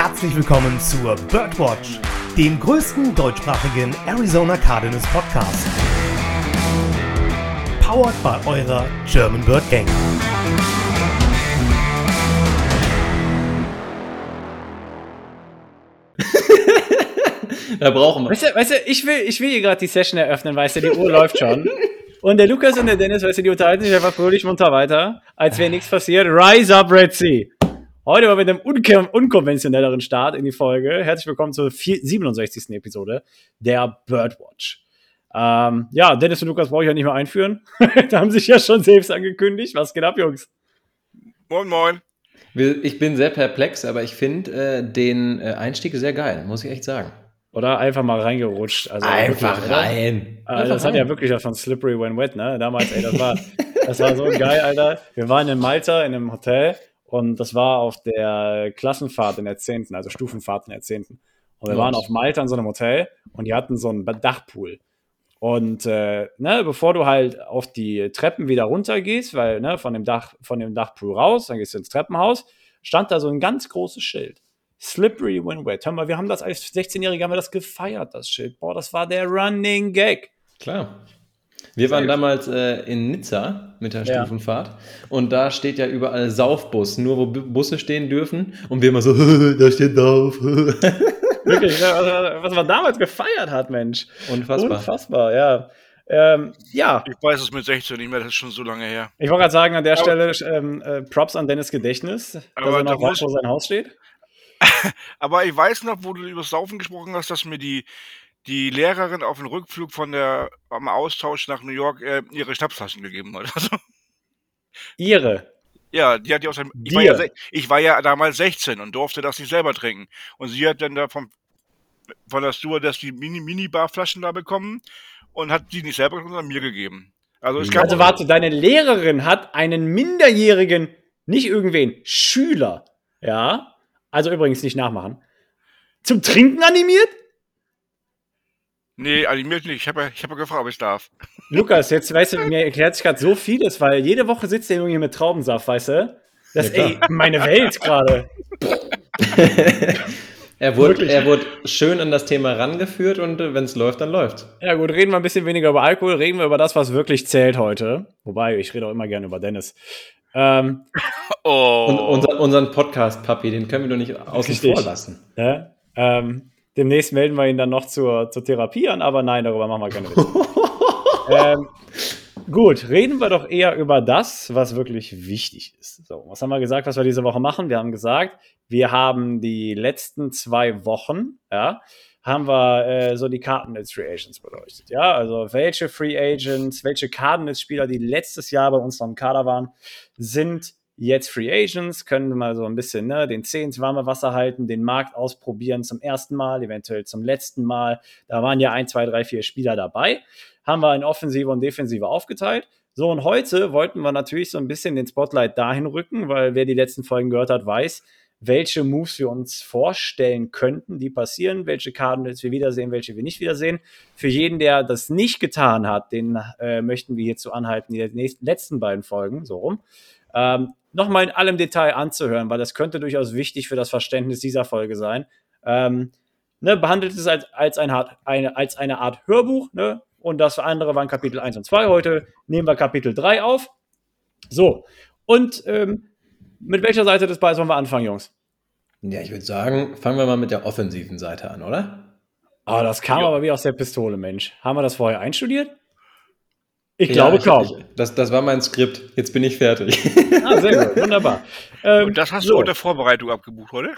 herzlich willkommen zur Birdwatch, dem größten deutschsprachigen Arizona Cardinals Podcast. Powered by eurer German Bird Gang. da brauchen wir. Weißt du, weißt du ich, will, ich will hier gerade die Session eröffnen, weißt du, die Uhr läuft schon. Und der Lukas und der Dennis, weißt du, die unterhalten sich einfach fröhlich munter weiter, als wäre nichts passiert. Rise up, Red Sea! Heute mal mit einem un unkonventionelleren Start in die Folge. Herzlich willkommen zur 67. Episode der Birdwatch. Ähm, ja, Dennis und Lukas brauche ich ja nicht mehr einführen. da haben sich ja schon selbst angekündigt. Was geht ab, Jungs? Moin, moin. Ich bin sehr perplex, aber ich finde äh, den äh, Einstieg sehr geil, muss ich echt sagen. Oder einfach mal reingerutscht. Also einfach wirklich, rein. Äh, das hat ja wirklich was von Slippery When Wet, ne? Damals, ey, das war, das war so geil, Alter. Wir waren in Malta in einem Hotel und das war auf der Klassenfahrt in der 10., also Stufenfahrt in der 10. Und wir waren auf Malta in so einem Hotel und die hatten so einen Dachpool. Und äh, ne, bevor du halt auf die Treppen wieder runter gehst, weil ne, von dem Dach, von dem Dachpool raus, dann gehst du ins Treppenhaus, stand da so ein ganz großes Schild. Slippery when wet. Hör mal, wir haben das als 16-Jährige haben wir das gefeiert, das Schild. Boah, das war der Running Gag. Klar. Wir waren damals äh, in Nizza mit der ja. Stufenfahrt und da steht ja überall Saufbus, nur wo Busse stehen dürfen und wir immer so, da steht Sauf. Wirklich, was man damals gefeiert hat, Mensch. Unfassbar. Unfassbar, ja. Ähm, ja. Ich weiß es mit 16 nicht mehr, das ist schon so lange her. Ich wollte gerade sagen, an der aber, Stelle ähm, äh, Props an Dennis Gedächtnis, dass er noch weiß, wo sein Haus steht. aber ich weiß noch, wo du über Saufen gesprochen hast, dass mir die, die Lehrerin auf dem Rückflug von der am Austausch nach New York äh, ihre Schnapsflaschen gegeben hat. Also, ihre? Ja, die hat ja aus dem, ich, war ja, ich war ja damals 16 und durfte das nicht selber trinken. Und sie hat dann da vom, von der Stewardess die Mini, Mini-Bar-Flaschen da bekommen und hat die nicht selber getrunken, sondern mir gegeben. Also, es gab also warte, deine Lehrerin hat einen minderjährigen, nicht irgendwen, Schüler, ja, also übrigens nicht nachmachen, zum Trinken animiert? Nee, animiert nicht. Ich habe ja, hab ja gefragt, ob ich darf. Lukas, jetzt weißt du, mir erklärt sich gerade so vieles, weil jede Woche sitzt der Junge mit Traubensaft, weißt du? Das ist ja, ey, meine Welt gerade. er, wurde, er wurde schön an das Thema rangeführt und äh, wenn es läuft, dann läuft. Ja, gut, reden wir ein bisschen weniger über Alkohol, reden wir über das, was wirklich zählt heute. Wobei, ich rede auch immer gerne über Dennis. Ähm, oh. Und unser, unseren Podcast, Papi, den können wir doch nicht außen vor lassen. Ja? Ähm, Demnächst melden wir ihn dann noch zur, zur Therapie an, aber nein, darüber machen wir keine Witze. ähm, gut, reden wir doch eher über das, was wirklich wichtig ist. So, was haben wir gesagt, was wir diese Woche machen? Wir haben gesagt, wir haben die letzten zwei Wochen, ja, haben wir äh, so die Cardinals Free Agents beleuchtet. Ja, also welche Free Agents, welche Cardinals Spieler, die letztes Jahr bei uns noch im Kader waren, sind jetzt Free Agents, können mal so ein bisschen ne, den Zeh ins warme Wasser halten, den Markt ausprobieren zum ersten Mal, eventuell zum letzten Mal. Da waren ja ein, zwei, drei, vier Spieler dabei. Haben wir in Offensive und Defensive aufgeteilt. So, und heute wollten wir natürlich so ein bisschen den Spotlight dahin rücken, weil wer die letzten Folgen gehört hat, weiß, welche Moves wir uns vorstellen könnten, die passieren, welche Karten wir wiedersehen, welche wir nicht wiedersehen. Für jeden, der das nicht getan hat, den äh, möchten wir hierzu anhalten, die nächsten, letzten beiden Folgen, so rum, ähm, nochmal in allem Detail anzuhören, weil das könnte durchaus wichtig für das Verständnis dieser Folge sein. Ähm, ne, behandelt es als, als, eine, Art, eine, als eine Art Hörbuch, ne? Und das andere waren Kapitel 1 und 2. Heute nehmen wir Kapitel 3 auf. So, und ähm, mit welcher Seite des Balls wollen wir anfangen, Jungs? Ja, ich würde sagen, fangen wir mal mit der offensiven Seite an, oder? Ah, das kam ja. aber wie aus der Pistole, Mensch. Haben wir das vorher einstudiert? Ich ja, glaube kaum. Ich, das, das war mein Skript. Jetzt bin ich fertig. Ah, sehr gut. Wunderbar. Ähm, Und das hast so. du unter Vorbereitung abgebucht, oder?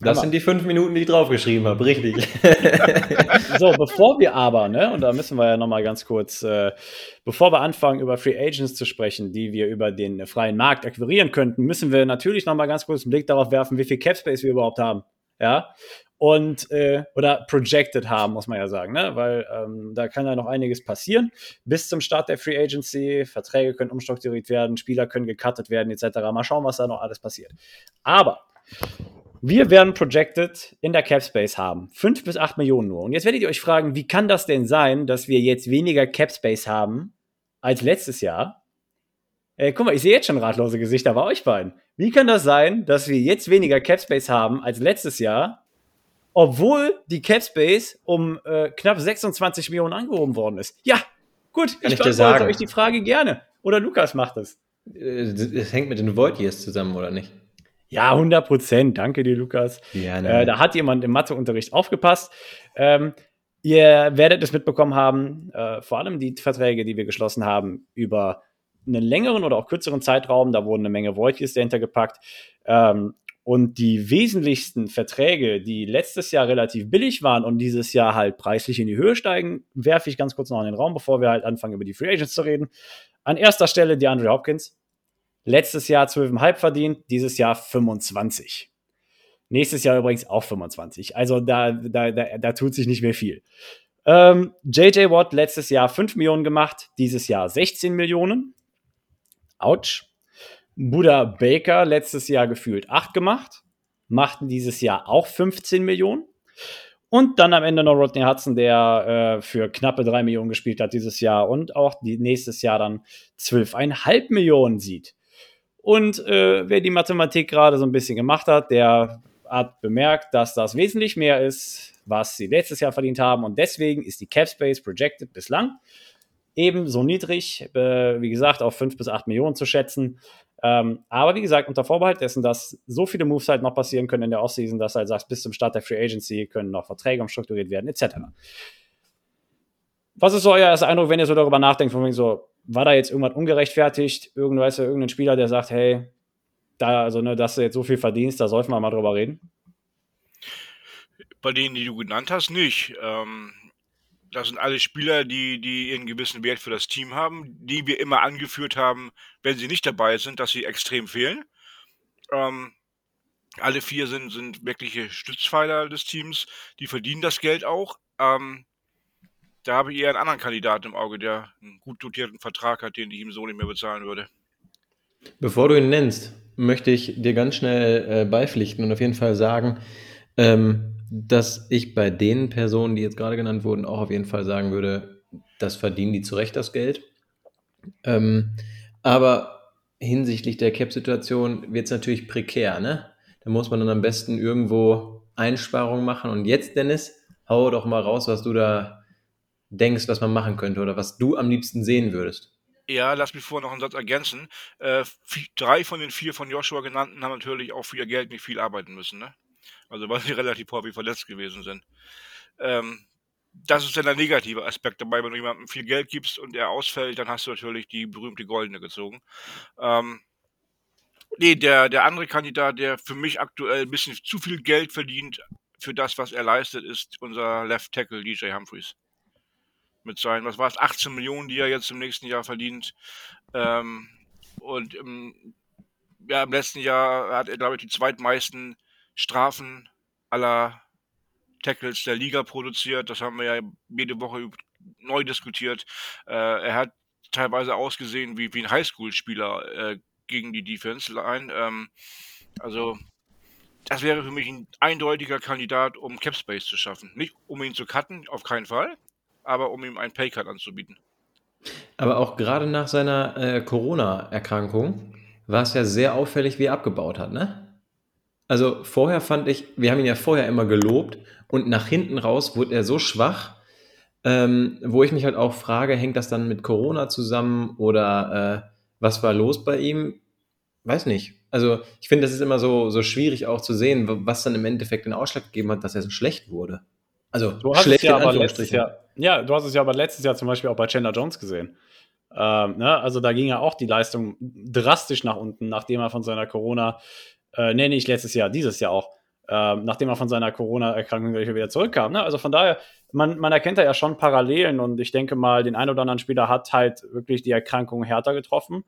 Das sind die fünf Minuten, die ich draufgeschrieben habe, richtig. so, bevor wir aber, ne, und da müssen wir ja nochmal ganz kurz, äh, bevor wir anfangen, über Free Agents zu sprechen, die wir über den freien Markt akquirieren könnten, müssen wir natürlich nochmal ganz kurz einen Blick darauf werfen, wie viel Cap Space wir überhaupt haben. Ja, und äh, oder projected haben, muss man ja sagen, ne? weil ähm, da kann ja noch einiges passieren. Bis zum Start der Free Agency, Verträge können umstrukturiert werden, Spieler können gecuttet werden, etc. Mal schauen, was da noch alles passiert. Aber wir werden projected in der Cap Space haben. 5 bis 8 Millionen nur. Und jetzt werdet ihr euch fragen, wie kann das denn sein, dass wir jetzt weniger Cap Space haben als letztes Jahr? Ey, guck mal, ich sehe jetzt schon ratlose Gesichter bei euch beiden. Wie kann das sein, dass wir jetzt weniger Capspace haben als letztes Jahr, obwohl die Capspace um äh, knapp 26 Millionen angehoben worden ist? Ja, gut, kann ich, ich beantworte euch die Frage gerne. Oder Lukas macht es. Es hängt mit den Void Years zusammen, oder nicht? Ja, 100 Prozent. Danke dir, Lukas. Ja, äh, da hat jemand im Matheunterricht aufgepasst. Ähm, ihr werdet es mitbekommen haben, äh, vor allem die Verträge, die wir geschlossen haben, über einen längeren oder auch kürzeren Zeitraum. Da wurden eine Menge Voidkeys dahinter gepackt. Ähm, und die wesentlichsten Verträge, die letztes Jahr relativ billig waren und dieses Jahr halt preislich in die Höhe steigen, werfe ich ganz kurz noch in den Raum, bevor wir halt anfangen, über die Free Agents zu reden. An erster Stelle DeAndre Hopkins. Letztes Jahr 12,5 verdient, dieses Jahr 25. Nächstes Jahr übrigens auch 25. Also da, da, da, da tut sich nicht mehr viel. Ähm, JJ Watt letztes Jahr 5 Millionen gemacht, dieses Jahr 16 Millionen. Autsch. Buddha Baker letztes Jahr gefühlt 8 gemacht, machten dieses Jahr auch 15 Millionen. Und dann am Ende noch Rodney Hudson, der äh, für knappe 3 Millionen gespielt hat dieses Jahr und auch die, nächstes Jahr dann 12,5 Millionen sieht. Und äh, wer die Mathematik gerade so ein bisschen gemacht hat, der hat bemerkt, dass das wesentlich mehr ist, was sie letztes Jahr verdient haben. Und deswegen ist die Cap Space projected bislang ebenso niedrig, äh, wie gesagt, auf 5 bis 8 Millionen zu schätzen. Ähm, aber wie gesagt, unter Vorbehalt dessen, dass so viele Moves halt noch passieren können in der Offseason, dass halt sagst, bis zum Start der Free Agency können noch Verträge umstrukturiert werden, etc. Was ist so euer erster Eindruck, wenn ihr so darüber nachdenkt, von wegen so, war da jetzt irgendwas ungerechtfertigt? Irgendwas, irgendein Spieler, der sagt, hey, da, also, ne, dass du jetzt so viel verdienst, da sollten wir mal drüber reden? Bei denen, die du genannt hast, nicht. Ähm, das sind alle Spieler, die, die ihren gewissen Wert für das Team haben, die wir immer angeführt haben, wenn sie nicht dabei sind, dass sie extrem fehlen. Ähm, alle vier sind, sind wirkliche Stützpfeiler des Teams, die verdienen das Geld auch. Ähm, da habe ich eher einen anderen Kandidaten im Auge, der einen gut dotierten Vertrag hat, den ich ihm so nicht mehr bezahlen würde. Bevor du ihn nennst, möchte ich dir ganz schnell äh, beipflichten und auf jeden Fall sagen, ähm, dass ich bei den Personen, die jetzt gerade genannt wurden, auch auf jeden Fall sagen würde, das verdienen die zu Recht das Geld. Ähm, aber hinsichtlich der Cap-Situation wird es natürlich prekär, ne? Da muss man dann am besten irgendwo Einsparungen machen. Und jetzt, Dennis, hau doch mal raus, was du da denkst, was man machen könnte oder was du am liebsten sehen würdest. Ja, lass mich vorher noch einen Satz ergänzen. Äh, drei von den vier von Joshua genannten haben natürlich auch für ihr Geld nicht viel arbeiten müssen, ne? Also weil sie relativ häufig verletzt gewesen sind. Ähm, das ist dann der negative Aspekt dabei, wenn du jemandem viel Geld gibst und er ausfällt, dann hast du natürlich die berühmte Goldene gezogen. Ähm, nee, der, der andere Kandidat, der für mich aktuell ein bisschen zu viel Geld verdient für das, was er leistet, ist unser Left Tackle DJ Humphreys. Mit seinen, was war es, 18 Millionen, die er jetzt im nächsten Jahr verdient. Ähm, und im, ja, im letzten Jahr hat er, glaube ich, die zweitmeisten Strafen aller Tackles der Liga produziert. Das haben wir ja jede Woche neu diskutiert. Äh, er hat teilweise ausgesehen wie, wie ein Highschool-Spieler äh, gegen die Defense Line. Ähm, also das wäre für mich ein eindeutiger Kandidat, um Capspace zu schaffen. Nicht um ihn zu cutten, auf keinen Fall, aber um ihm einen Paycut anzubieten. Aber auch gerade nach seiner äh, Corona-Erkrankung war es ja sehr auffällig, wie er abgebaut hat, ne? Also vorher fand ich, wir haben ihn ja vorher immer gelobt und nach hinten raus wurde er so schwach, ähm, wo ich mich halt auch frage, hängt das dann mit Corona zusammen oder äh, was war los bei ihm? Weiß nicht. Also ich finde, das ist immer so, so schwierig auch zu sehen, was dann im Endeffekt den Ausschlag gegeben hat, dass er so schlecht wurde. Also du hast schlecht es ja aber letztes Jahr, ja, du hast es ja aber letztes Jahr zum Beispiel auch bei Chandler Jones gesehen. Ähm, ne? Also da ging ja auch die Leistung drastisch nach unten, nachdem er von seiner Corona äh, nee, nicht letztes Jahr, dieses Jahr auch, äh, nachdem er von seiner Corona-Erkrankung wieder zurückkam. Ne? Also von daher, man, man erkennt da ja schon Parallelen und ich denke mal, den ein oder anderen Spieler hat halt wirklich die Erkrankung härter getroffen.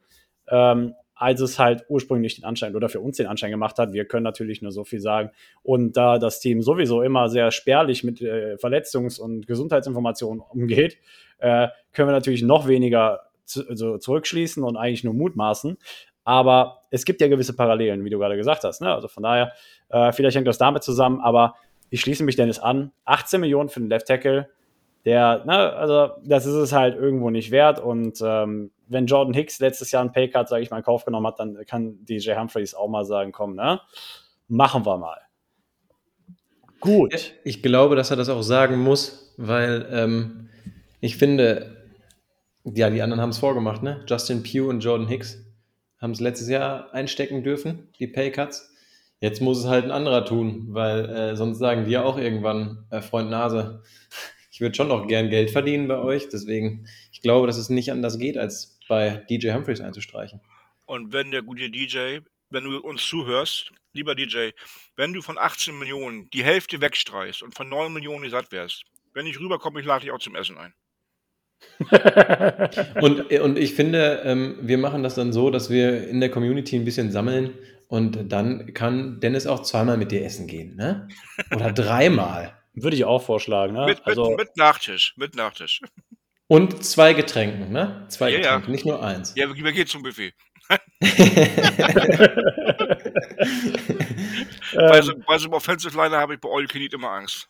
Ähm, als es halt ursprünglich den Anschein oder für uns den Anschein gemacht hat. Wir können natürlich nur so viel sagen. Und da das Team sowieso immer sehr spärlich mit äh, Verletzungs- und Gesundheitsinformationen umgeht, äh, können wir natürlich noch weniger zu, also zurückschließen und eigentlich nur mutmaßen. Aber es gibt ja gewisse Parallelen, wie du gerade gesagt hast. Ne? Also von daher, äh, vielleicht hängt das damit zusammen, aber ich schließe mich Dennis an. 18 Millionen für den Left Tackle, der, ne, also das ist es halt irgendwo nicht wert. Und ähm, wenn Jordan Hicks letztes Jahr einen Paycard, sage ich mal, in Kauf genommen hat, dann kann DJ Humphreys auch mal sagen, komm, ne, machen wir mal. Gut. Ich glaube, dass er das auch sagen muss, weil ähm, ich finde, ja, die anderen haben es vorgemacht, ne? Justin Pugh und Jordan Hicks haben es letztes Jahr einstecken dürfen, die Paycuts. Jetzt muss es halt ein anderer tun, weil äh, sonst sagen wir auch irgendwann, äh, Freund Nase, ich würde schon noch gern Geld verdienen bei euch. Deswegen, ich glaube, dass es nicht anders geht, als bei DJ Humphreys einzustreichen. Und wenn der gute DJ, wenn du uns zuhörst, lieber DJ, wenn du von 18 Millionen die Hälfte wegstreichst und von 9 Millionen satt wärst, wenn ich rüberkomme, ich lade dich auch zum Essen ein. und, und ich finde, ähm, wir machen das dann so, dass wir in der Community ein bisschen sammeln und dann kann Dennis auch zweimal mit dir essen gehen, ne? Oder dreimal. Würde ich auch vorschlagen, ne? Mit, also, mit, mit Nachtisch, mit Nachtisch. Und zwei Getränken, ne? Zwei ja, Getränke, ja. nicht nur eins. Ja, wir gehen zum Buffet. bei, so, bei so einem Offensive Liner habe ich bei All You Can Eat immer Angst.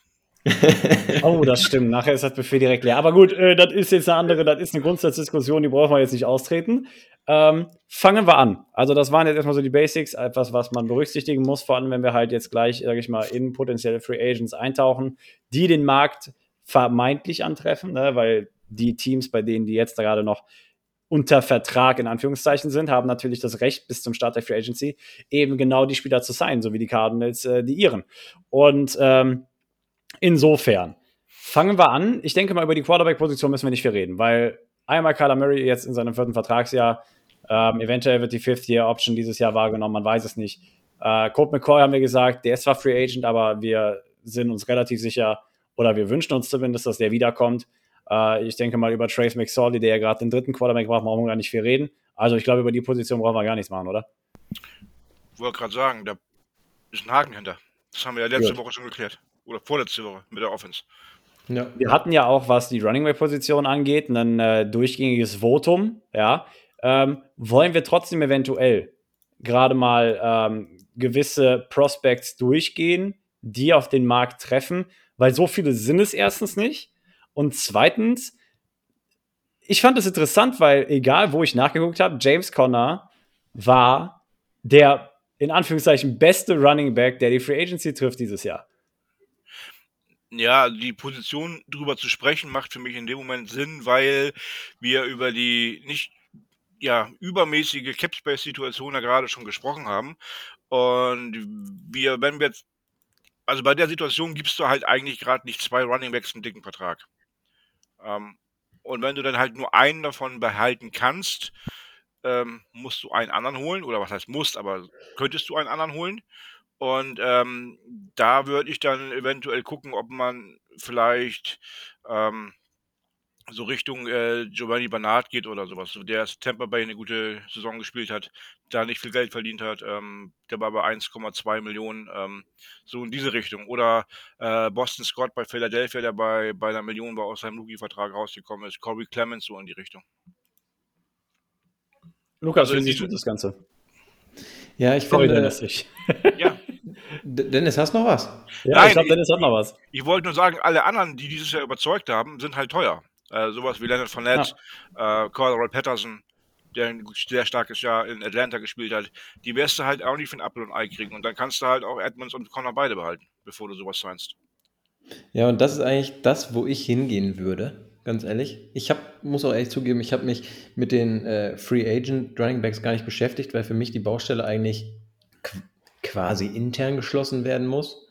Oh, das stimmt. Nachher ist das Buffet direkt leer. Aber gut, äh, das ist jetzt eine andere, das ist eine Grundsatzdiskussion, die brauchen wir jetzt nicht austreten. Ähm, fangen wir an. Also, das waren jetzt erstmal so die Basics, etwas, was man berücksichtigen muss, vor allem wenn wir halt jetzt gleich, sage ich mal, in potenzielle Free Agents eintauchen, die den Markt vermeintlich antreffen, ne? weil die Teams, bei denen die jetzt gerade noch unter Vertrag in Anführungszeichen sind, haben natürlich das Recht, bis zum Start der Free Agency eben genau die Spieler zu sein, so wie die Cardinals äh, die ihren. Und ähm, insofern fangen wir an. Ich denke mal, über die Quarterback-Position müssen wir nicht viel reden, weil einmal Kyler Murray jetzt in seinem vierten Vertragsjahr, ähm, eventuell wird die Fifth-Year-Option dieses Jahr wahrgenommen, man weiß es nicht. Äh, Colt McCoy haben wir gesagt, der ist zwar Free Agent, aber wir sind uns relativ sicher oder wir wünschen uns zumindest, dass der wiederkommt. Äh, ich denke mal über Trace McSorley, der ja gerade den dritten Quarterback braucht, brauchen wir gar nicht viel reden. Also ich glaube, über die Position brauchen wir gar nichts machen, oder? Ich wollte gerade sagen, da ist ein Haken hinter. Das haben wir ja letzte Gut. Woche schon geklärt. Oder vorletzte Woche mit der Offense. Ja. Wir hatten ja auch, was die Running Back-Position angeht, ein äh, durchgängiges Votum. Ja. Ähm, wollen wir trotzdem eventuell gerade mal ähm, gewisse Prospects durchgehen, die auf den Markt treffen? Weil so viele sind es erstens nicht. Und zweitens, ich fand es interessant, weil egal wo ich nachgeguckt habe, James Conner war der in Anführungszeichen beste Running Back, der die Free Agency trifft dieses Jahr. Ja, die Position drüber zu sprechen macht für mich in dem Moment Sinn, weil wir über die nicht ja übermäßige Capspace Situation ja gerade schon gesprochen haben und wir wenn wir jetzt also bei der Situation gibst du halt eigentlich gerade nicht zwei Running Backs einen dicken Vertrag. Ähm, und wenn du dann halt nur einen davon behalten kannst, ähm, musst du einen anderen holen, oder was heißt musst, aber könntest du einen anderen holen. Und ähm, da würde ich dann eventuell gucken, ob man vielleicht ähm, so Richtung äh, Giovanni Bernard geht oder sowas. Der ist Tampa Bay eine gute Saison gespielt hat, da nicht viel Geld verdient hat. Ähm, der war bei 1,2 Millionen, ähm, so in diese Richtung. Oder äh, Boston Scott bei Philadelphia, der bei, bei einer Million war aus seinem Rookie-Vertrag rausgekommen ist. Corey Clemens so in die Richtung. Lukas, also, wie siehst du das Ganze? Ja, ich finde. Dennis, ich. ja. Dennis, hast du noch was? Ja, Nein, ich glaube, Dennis hat noch was. Ich wollte nur sagen, alle anderen, die dieses Jahr überzeugt haben, sind halt teuer. Äh, sowas wie Leonard Fournette, ja. äh, Cordell Patterson, der ein sehr starkes Jahr in Atlanta gespielt hat, die wirst du halt auch nicht für ein Apfel und Ei kriegen. Und dann kannst du halt auch Edmonds und Connor beide behalten, bevor du sowas signst. Ja, und das ist eigentlich das, wo ich hingehen würde, ganz ehrlich. Ich hab, muss auch ehrlich zugeben, ich habe mich mit den äh, Free Agent Running Backs gar nicht beschäftigt, weil für mich die Baustelle eigentlich quasi intern geschlossen werden muss.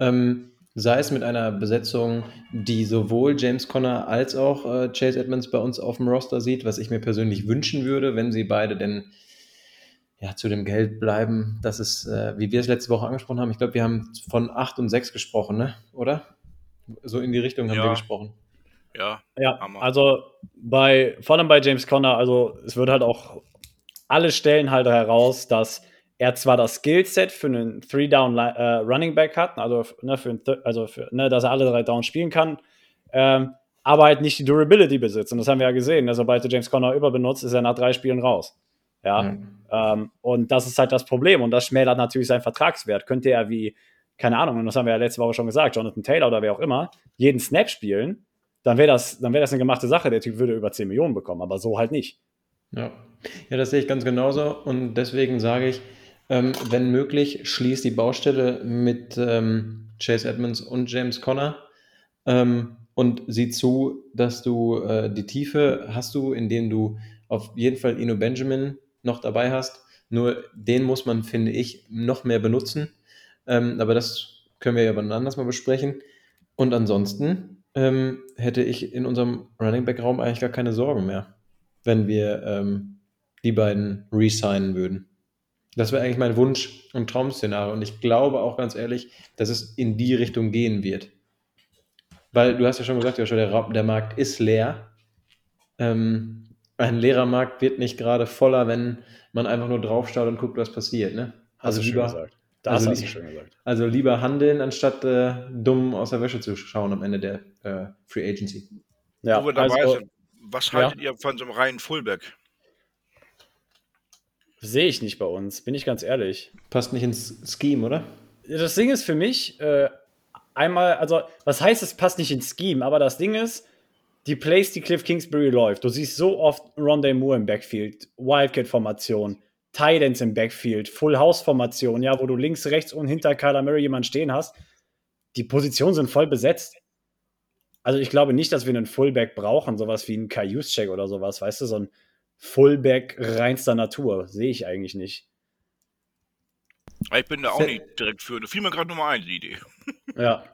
Ähm, sei es mit einer Besetzung, die sowohl James Conner als auch äh, Chase Edmonds bei uns auf dem Roster sieht, was ich mir persönlich wünschen würde, wenn sie beide denn ja, zu dem Geld bleiben. Das ist, äh, wie wir es letzte Woche angesprochen haben, ich glaube, wir haben von 8 und 6 gesprochen, ne? oder? So in die Richtung haben ja. wir gesprochen. Ja, ja also bei, vor allem bei James Conner, also es wird halt auch alle Stellen halt heraus, dass er zwar das Skillset für einen Three-Down äh, Running Back hat, also, ne, für, also für, ne, dass er alle drei Downs spielen kann, ähm, aber halt nicht die Durability besitzt. Und das haben wir ja gesehen. Ne? Sobald du James Conner überbenutzt, ist er nach drei Spielen raus. Ja. Mhm. Ähm, und das ist halt das Problem. Und das schmälert natürlich seinen Vertragswert. Könnte er wie, keine Ahnung, und das haben wir ja letzte Woche schon gesagt, Jonathan Taylor oder wer auch immer, jeden Snap spielen, dann wäre das, wär das eine gemachte Sache. Der Typ würde über 10 Millionen bekommen, aber so halt nicht. Ja. ja, das sehe ich ganz genauso und deswegen sage ich, ähm, wenn möglich, schließ die Baustelle mit ähm, Chase Edmonds und James Conner ähm, und sieh zu, dass du äh, die Tiefe hast du, indem du auf jeden Fall Ino Benjamin noch dabei hast. Nur den muss man, finde ich, noch mehr benutzen. Ähm, aber das können wir ja wann anders mal besprechen. Und ansonsten ähm, hätte ich in unserem Running Back Raum eigentlich gar keine Sorgen mehr, wenn wir ähm, die beiden resignen würden. Das wäre eigentlich mein Wunsch und Traum-Szenario. Und ich glaube auch ganz ehrlich, dass es in die Richtung gehen wird. Weil du hast ja schon gesagt, Joshua, der, der Markt ist leer. Ähm, ein leerer Markt wird nicht gerade voller, wenn man einfach nur draufschaut und guckt, was passiert. Ne? Also lieber, gesagt. Das also, hast du schön gesagt. Also lieber handeln, anstatt äh, dumm aus der Wäsche zu schauen am Ende der äh, Free Agency. Ja, Wo wir dabei also, sind, was haltet ja. ihr von so einem reinen Fullback? Sehe ich nicht bei uns, bin ich ganz ehrlich. Passt nicht ins Scheme, oder? Das Ding ist für mich äh, einmal, also was heißt, es passt nicht ins Scheme, aber das Ding ist, die Plays, die Cliff Kingsbury läuft, du siehst so oft Rondé Moore im Backfield, Wildcat-Formation, Tidance im Backfield, Full House-Formation, ja, wo du links, rechts und hinter Kyler Murray jemanden stehen hast. Die Positionen sind voll besetzt. Also ich glaube nicht, dass wir einen Fullback brauchen, sowas wie ein Kai check oder sowas, weißt du, so ein Fullback reinster Natur. Sehe ich eigentlich nicht. Ich bin da auch nicht direkt für. Da fiel mir gerade Nummer ein, die Idee. Ja.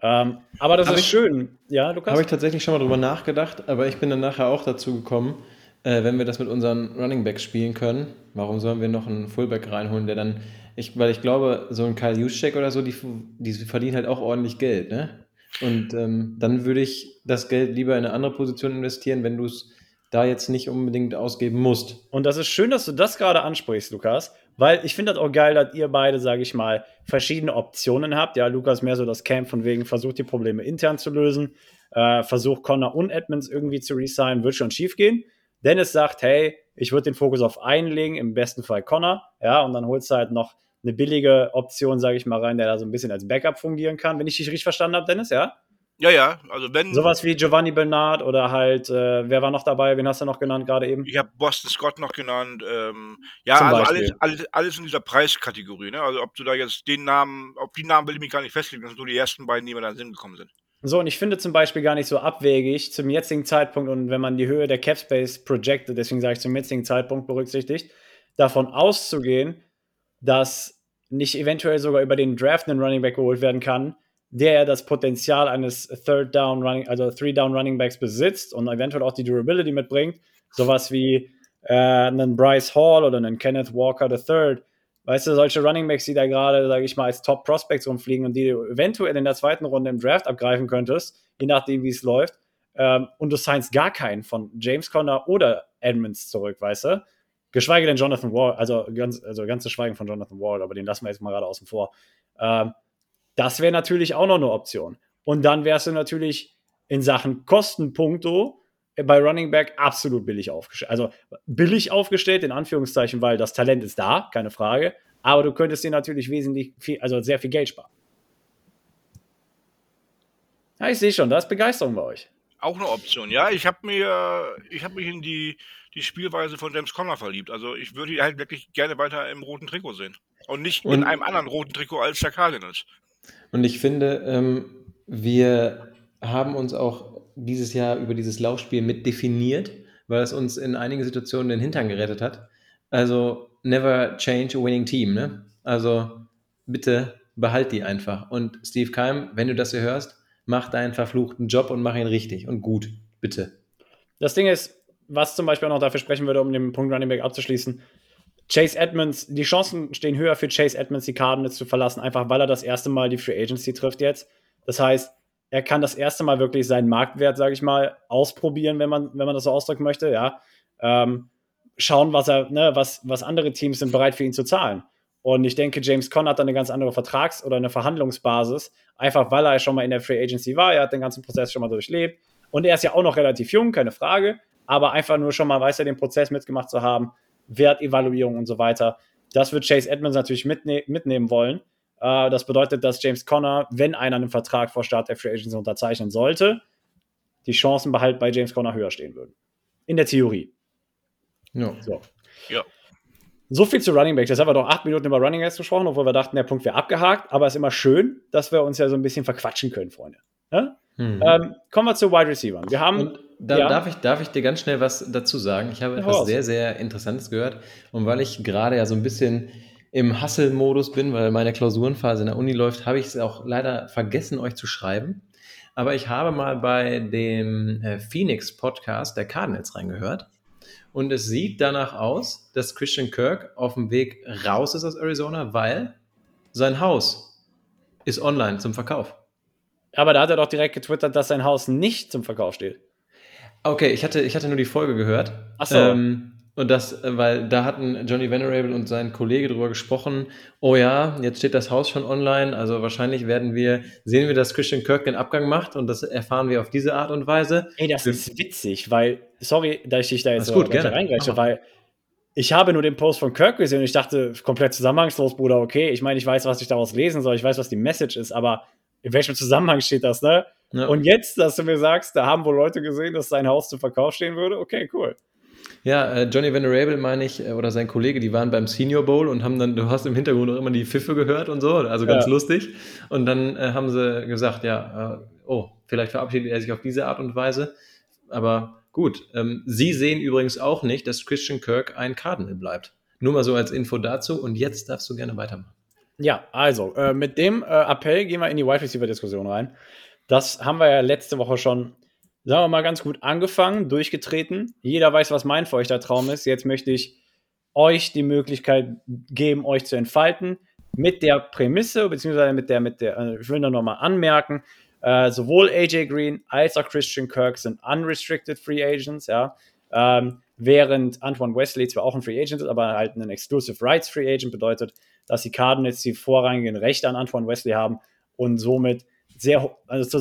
Ähm, aber das hab ist ich, schön. Ja, Lukas? Habe ich tatsächlich schon mal drüber nachgedacht, aber ich bin dann nachher auch dazu gekommen, äh, wenn wir das mit unseren Running Backs spielen können, warum sollen wir noch einen Fullback reinholen, der dann, ich, weil ich glaube, so ein Kyle Juszczyk oder so, die, die verdienen halt auch ordentlich Geld, ne? Und ähm, dann würde ich das Geld lieber in eine andere Position investieren, wenn du es da jetzt nicht unbedingt ausgeben musst. Und das ist schön, dass du das gerade ansprichst, Lukas, weil ich finde das auch geil, dass ihr beide, sage ich mal, verschiedene Optionen habt. Ja, Lukas mehr so das Camp von wegen versucht die Probleme intern zu lösen, äh, versucht Connor und Edmonds irgendwie zu resignen, wird schon schief gehen. Dennis sagt, hey, ich würde den Fokus auf einen legen, im besten Fall Connor, ja, und dann holst du halt noch eine billige Option, sage ich mal, rein, der da so ein bisschen als Backup fungieren kann, wenn ich dich richtig verstanden habe, Dennis, ja? Ja, ja, also wenn. Sowas wie Giovanni Bernard oder halt, äh, wer war noch dabei? Wen hast du noch genannt gerade eben? Ich habe Boston Scott noch genannt. Ähm, ja, Zum also alles, alles, alles in dieser Preiskategorie. Ne? Also ob du da jetzt den Namen, auf die Namen will ich mich gar nicht festlegen, das sind nur die ersten beiden, die mir da in den Sinn gekommen sind. So, und ich finde zum Beispiel gar nicht so abwegig zum jetzigen Zeitpunkt und wenn man die Höhe der Cap Space projected, deswegen sage ich zum jetzigen Zeitpunkt berücksichtigt, davon auszugehen, dass nicht eventuell sogar über den Draft einen Running Back geholt werden kann, der das Potenzial eines Third Down Running, also Three Down Running Backs besitzt und eventuell auch die Durability mitbringt, sowas wie äh, einen Bryce Hall oder einen Kenneth Walker III, Weißt du, solche Running Backs, die da gerade, sage ich mal, als Top Prospects rumfliegen und die du eventuell in der zweiten Runde im Draft abgreifen könntest, je nachdem, wie es läuft, ähm, und du signst gar keinen von James Conner oder Edmonds zurück, weißt du? Geschweige denn Jonathan Wall, also ganz, also ganz zu schweigen von Jonathan Wall, aber den lassen wir jetzt mal gerade außen vor. Ähm, das wäre natürlich auch noch eine Option. Und dann wärst du natürlich in Sachen Kostenpunkto bei Running Back absolut billig aufgestellt. Also billig aufgestellt, in Anführungszeichen, weil das Talent ist da, keine Frage. Aber du könntest dir natürlich wesentlich viel, also sehr viel Geld sparen. Ja, ich sehe schon, da ist Begeisterung bei euch. Auch eine Option, ja. Ich habe mir, ich habe mich in die, die Spielweise von James Conner verliebt. Also ich würde ihn halt wirklich gerne weiter im roten Trikot sehen. Und nicht und, in einem anderen roten Trikot als der Cardinals. Und ich finde, ähm, wir haben uns auch dieses Jahr über dieses Laufspiel mit definiert, weil es uns in einigen Situationen den Hintern gerettet hat. Also never change a winning team, ne? Also bitte behalt die einfach. Und Steve Keim, wenn du das hier hörst, mach deinen verfluchten Job und mach ihn richtig und gut. Bitte. Das Ding ist, was zum Beispiel auch noch dafür sprechen würde, um den Punkt Running Back abzuschließen, Chase Edmonds, die Chancen stehen höher für Chase Edmonds, die Cardinals zu verlassen, einfach weil er das erste Mal die Free Agency trifft jetzt. Das heißt, er kann das erste Mal wirklich seinen Marktwert, sage ich mal, ausprobieren, wenn man, wenn man das so ausdrücken möchte, ja. Ähm, schauen, was er, ne, was, was andere Teams sind bereit für ihn zu zahlen. Und ich denke, James Conn hat da eine ganz andere Vertrags- oder eine Verhandlungsbasis, einfach weil er schon mal in der Free Agency war, er hat den ganzen Prozess schon mal durchlebt. Und er ist ja auch noch relativ jung, keine Frage, aber einfach nur schon mal, weiß er, den Prozess mitgemacht zu haben, Wertevaluierung und so weiter. Das wird Chase Edmonds natürlich mitne mitnehmen wollen. Äh, das bedeutet, dass James Conner, wenn einer einen Vertrag vor Start der Free Agency unterzeichnen sollte, die Chancenbehalt bei James Conner höher stehen würden. In der Theorie. Ja. So. Ja. So viel zu Running Backs. Jetzt haben wir doch acht Minuten über Running Backs gesprochen, obwohl wir dachten, der Punkt wäre abgehakt. Aber es ist immer schön, dass wir uns ja so ein bisschen verquatschen können, Freunde. Ja? Mhm. Ähm, kommen wir zu Wide Receiver. Wir haben. Und da ja. darf, ich, darf ich dir ganz schnell was dazu sagen? Ich habe ja, etwas sehr, sehr Interessantes gehört. Und weil ich gerade ja so ein bisschen im Hustle-Modus bin, weil meine Klausurenphase in der Uni läuft, habe ich es auch leider vergessen, euch zu schreiben. Aber ich habe mal bei dem äh, Phoenix-Podcast der Cardinals reingehört. Und es sieht danach aus, dass Christian Kirk auf dem Weg raus ist aus Arizona, weil sein Haus ist online zum Verkauf. Aber da hat er doch direkt getwittert, dass sein Haus nicht zum Verkauf steht. Okay, ich hatte, ich hatte nur die Folge gehört. Ach so. Ähm, und das, weil da hatten Johnny Venerable und sein Kollege drüber gesprochen, oh ja, jetzt steht das Haus schon online, also wahrscheinlich werden wir, sehen wir, dass Christian Kirk den Abgang macht und das erfahren wir auf diese Art und Weise. Ey, das ist witzig, weil, sorry, dass ich dich da jetzt so gut, reingreife, weil ich habe nur den Post von Kirk gesehen und ich dachte, komplett zusammenhangslos, Bruder, okay, ich meine, ich weiß, was ich daraus lesen soll, ich weiß, was die Message ist, aber in welchem Zusammenhang steht das, ne? Ja. Und jetzt, dass du mir sagst, da haben wohl Leute gesehen, dass sein Haus zum Verkauf stehen würde, okay, cool. Ja, äh, Johnny Venerable meine ich, äh, oder sein Kollege, die waren beim Senior Bowl und haben dann, du hast im Hintergrund auch immer die Pfiffe gehört und so, also ganz ja. lustig. Und dann äh, haben sie gesagt, ja, äh, oh, vielleicht verabschiedet er sich auf diese Art und Weise. Aber gut, ähm, sie sehen übrigens auch nicht, dass Christian Kirk ein Cardinal bleibt. Nur mal so als Info dazu und jetzt darfst du gerne weitermachen. Ja, also äh, mit dem äh, Appell gehen wir in die Wide Receiver Diskussion rein. Das haben wir ja letzte Woche schon sagen wir mal, ganz gut angefangen, durchgetreten. Jeder weiß, was mein feuchter Traum ist. Jetzt möchte ich euch die Möglichkeit geben, euch zu entfalten. Mit der Prämisse, beziehungsweise mit der, mit der, äh, ich will nur noch mal anmerken, äh, sowohl AJ Green als auch Christian Kirk sind unrestricted Free Agents, ja. Ähm, während Antoine Wesley zwar auch ein Free Agent ist, aber halt ein Exclusive Rights Free Agent bedeutet, dass die Cardinals die vorrangigen Rechte an Antoine Wesley haben und somit sehr, also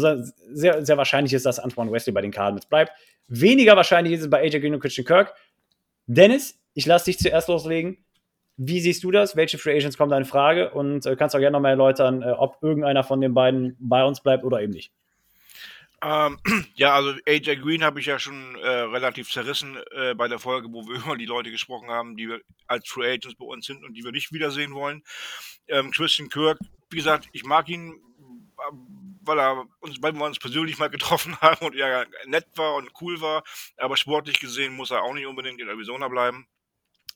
sehr, sehr wahrscheinlich ist, dass Antoine Wesley bei den Cardinals bleibt. Weniger wahrscheinlich ist es bei AJ Green und Christian Kirk. Dennis, ich lasse dich zuerst loslegen. Wie siehst du das? Welche Free Agents kommen da in Frage? Und äh, kannst auch gerne nochmal erläutern, äh, ob irgendeiner von den beiden bei uns bleibt oder eben nicht. Ähm, ja, also AJ Green habe ich ja schon äh, relativ zerrissen äh, bei der Folge, wo wir über die Leute gesprochen haben, die wir als Free Agents bei uns sind und die wir nicht wiedersehen wollen. Ähm, Christian Kirk, wie gesagt, ich mag ihn weil er uns, weil wir uns persönlich mal getroffen haben und er nett war und cool war, aber sportlich gesehen muss er auch nicht unbedingt in Arizona bleiben.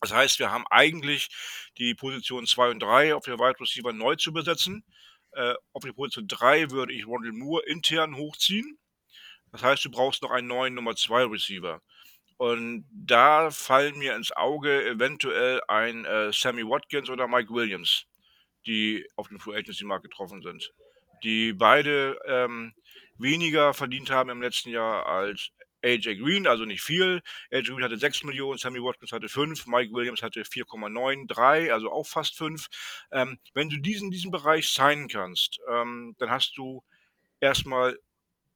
Das heißt, wir haben eigentlich die Position 2 und 3 auf der Wide Receiver neu zu besetzen. Äh, auf die Position 3 würde ich Rondell Moore intern hochziehen. Das heißt, du brauchst noch einen neuen Nummer 2 Receiver. Und da fallen mir ins Auge eventuell ein äh, Sammy Watkins oder Mike Williams, die auf dem Free Agency Markt getroffen sind die beide ähm, weniger verdient haben im letzten Jahr als AJ Green, also nicht viel. AJ Green hatte 6 Millionen, Sammy Watkins hatte 5, Mike Williams hatte 4,93, also auch fast 5. Ähm, wenn du diesen, diesen Bereich signen kannst, ähm, dann hast du erstmal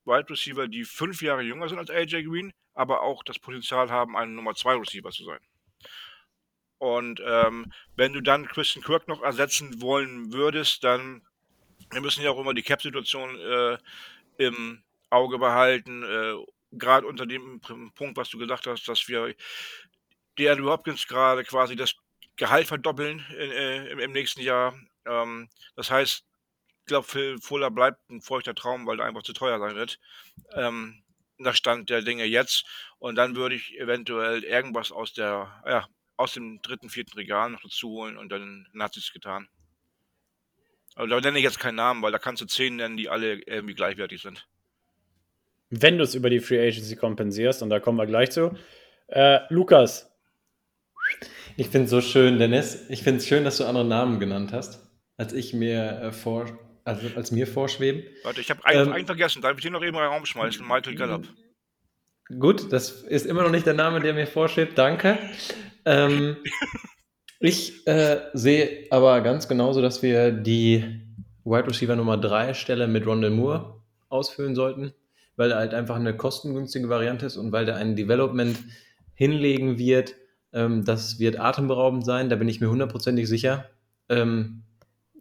Wide Receiver, die fünf Jahre jünger sind als AJ Green, aber auch das Potenzial haben, ein Nummer 2 Receiver zu sein. Und ähm, wenn du dann Christian Kirk noch ersetzen wollen würdest, dann wir müssen ja auch immer die Cap-Situation äh, im Auge behalten. Äh, Gerade unter dem Punkt, was du gesagt hast, dass wir die Andrew Hopkins gerade quasi das Gehalt verdoppeln in, äh, im, im, nächsten Jahr. Ähm, das heißt, ich glaube, Phil Fuller bleibt ein feuchter Traum, weil er einfach zu teuer sein wird. Ähm, nach Stand der Dinge jetzt. Und dann würde ich eventuell irgendwas aus der, ja, aus dem dritten, vierten Regal noch dazu holen und dann es getan. Aber da nenne ich jetzt keinen Namen, weil da kannst du zehn nennen, die alle irgendwie gleichwertig sind. Wenn du es über die Free Agency kompensierst, und da kommen wir gleich zu. Äh, Lukas. Ich finde es so schön, Dennis. Ich finde es schön, dass du andere Namen genannt hast, als ich mir äh, vor, also als mir vorschweben. Warte, ich habe einen, ähm, einen, vergessen. Darf ich den noch eben in den Raum schmeißen? Michael Gallup. Gut, das ist immer noch nicht der Name, der mir vorschwebt. Danke. Ähm, Ich äh, sehe aber ganz genauso, dass wir die Wide Receiver Nummer 3 Stelle mit Rondell Moore ausfüllen sollten, weil er halt einfach eine kostengünstige Variante ist und weil der ein Development hinlegen wird. Ähm, das wird atemberaubend sein, da bin ich mir hundertprozentig sicher. Ähm,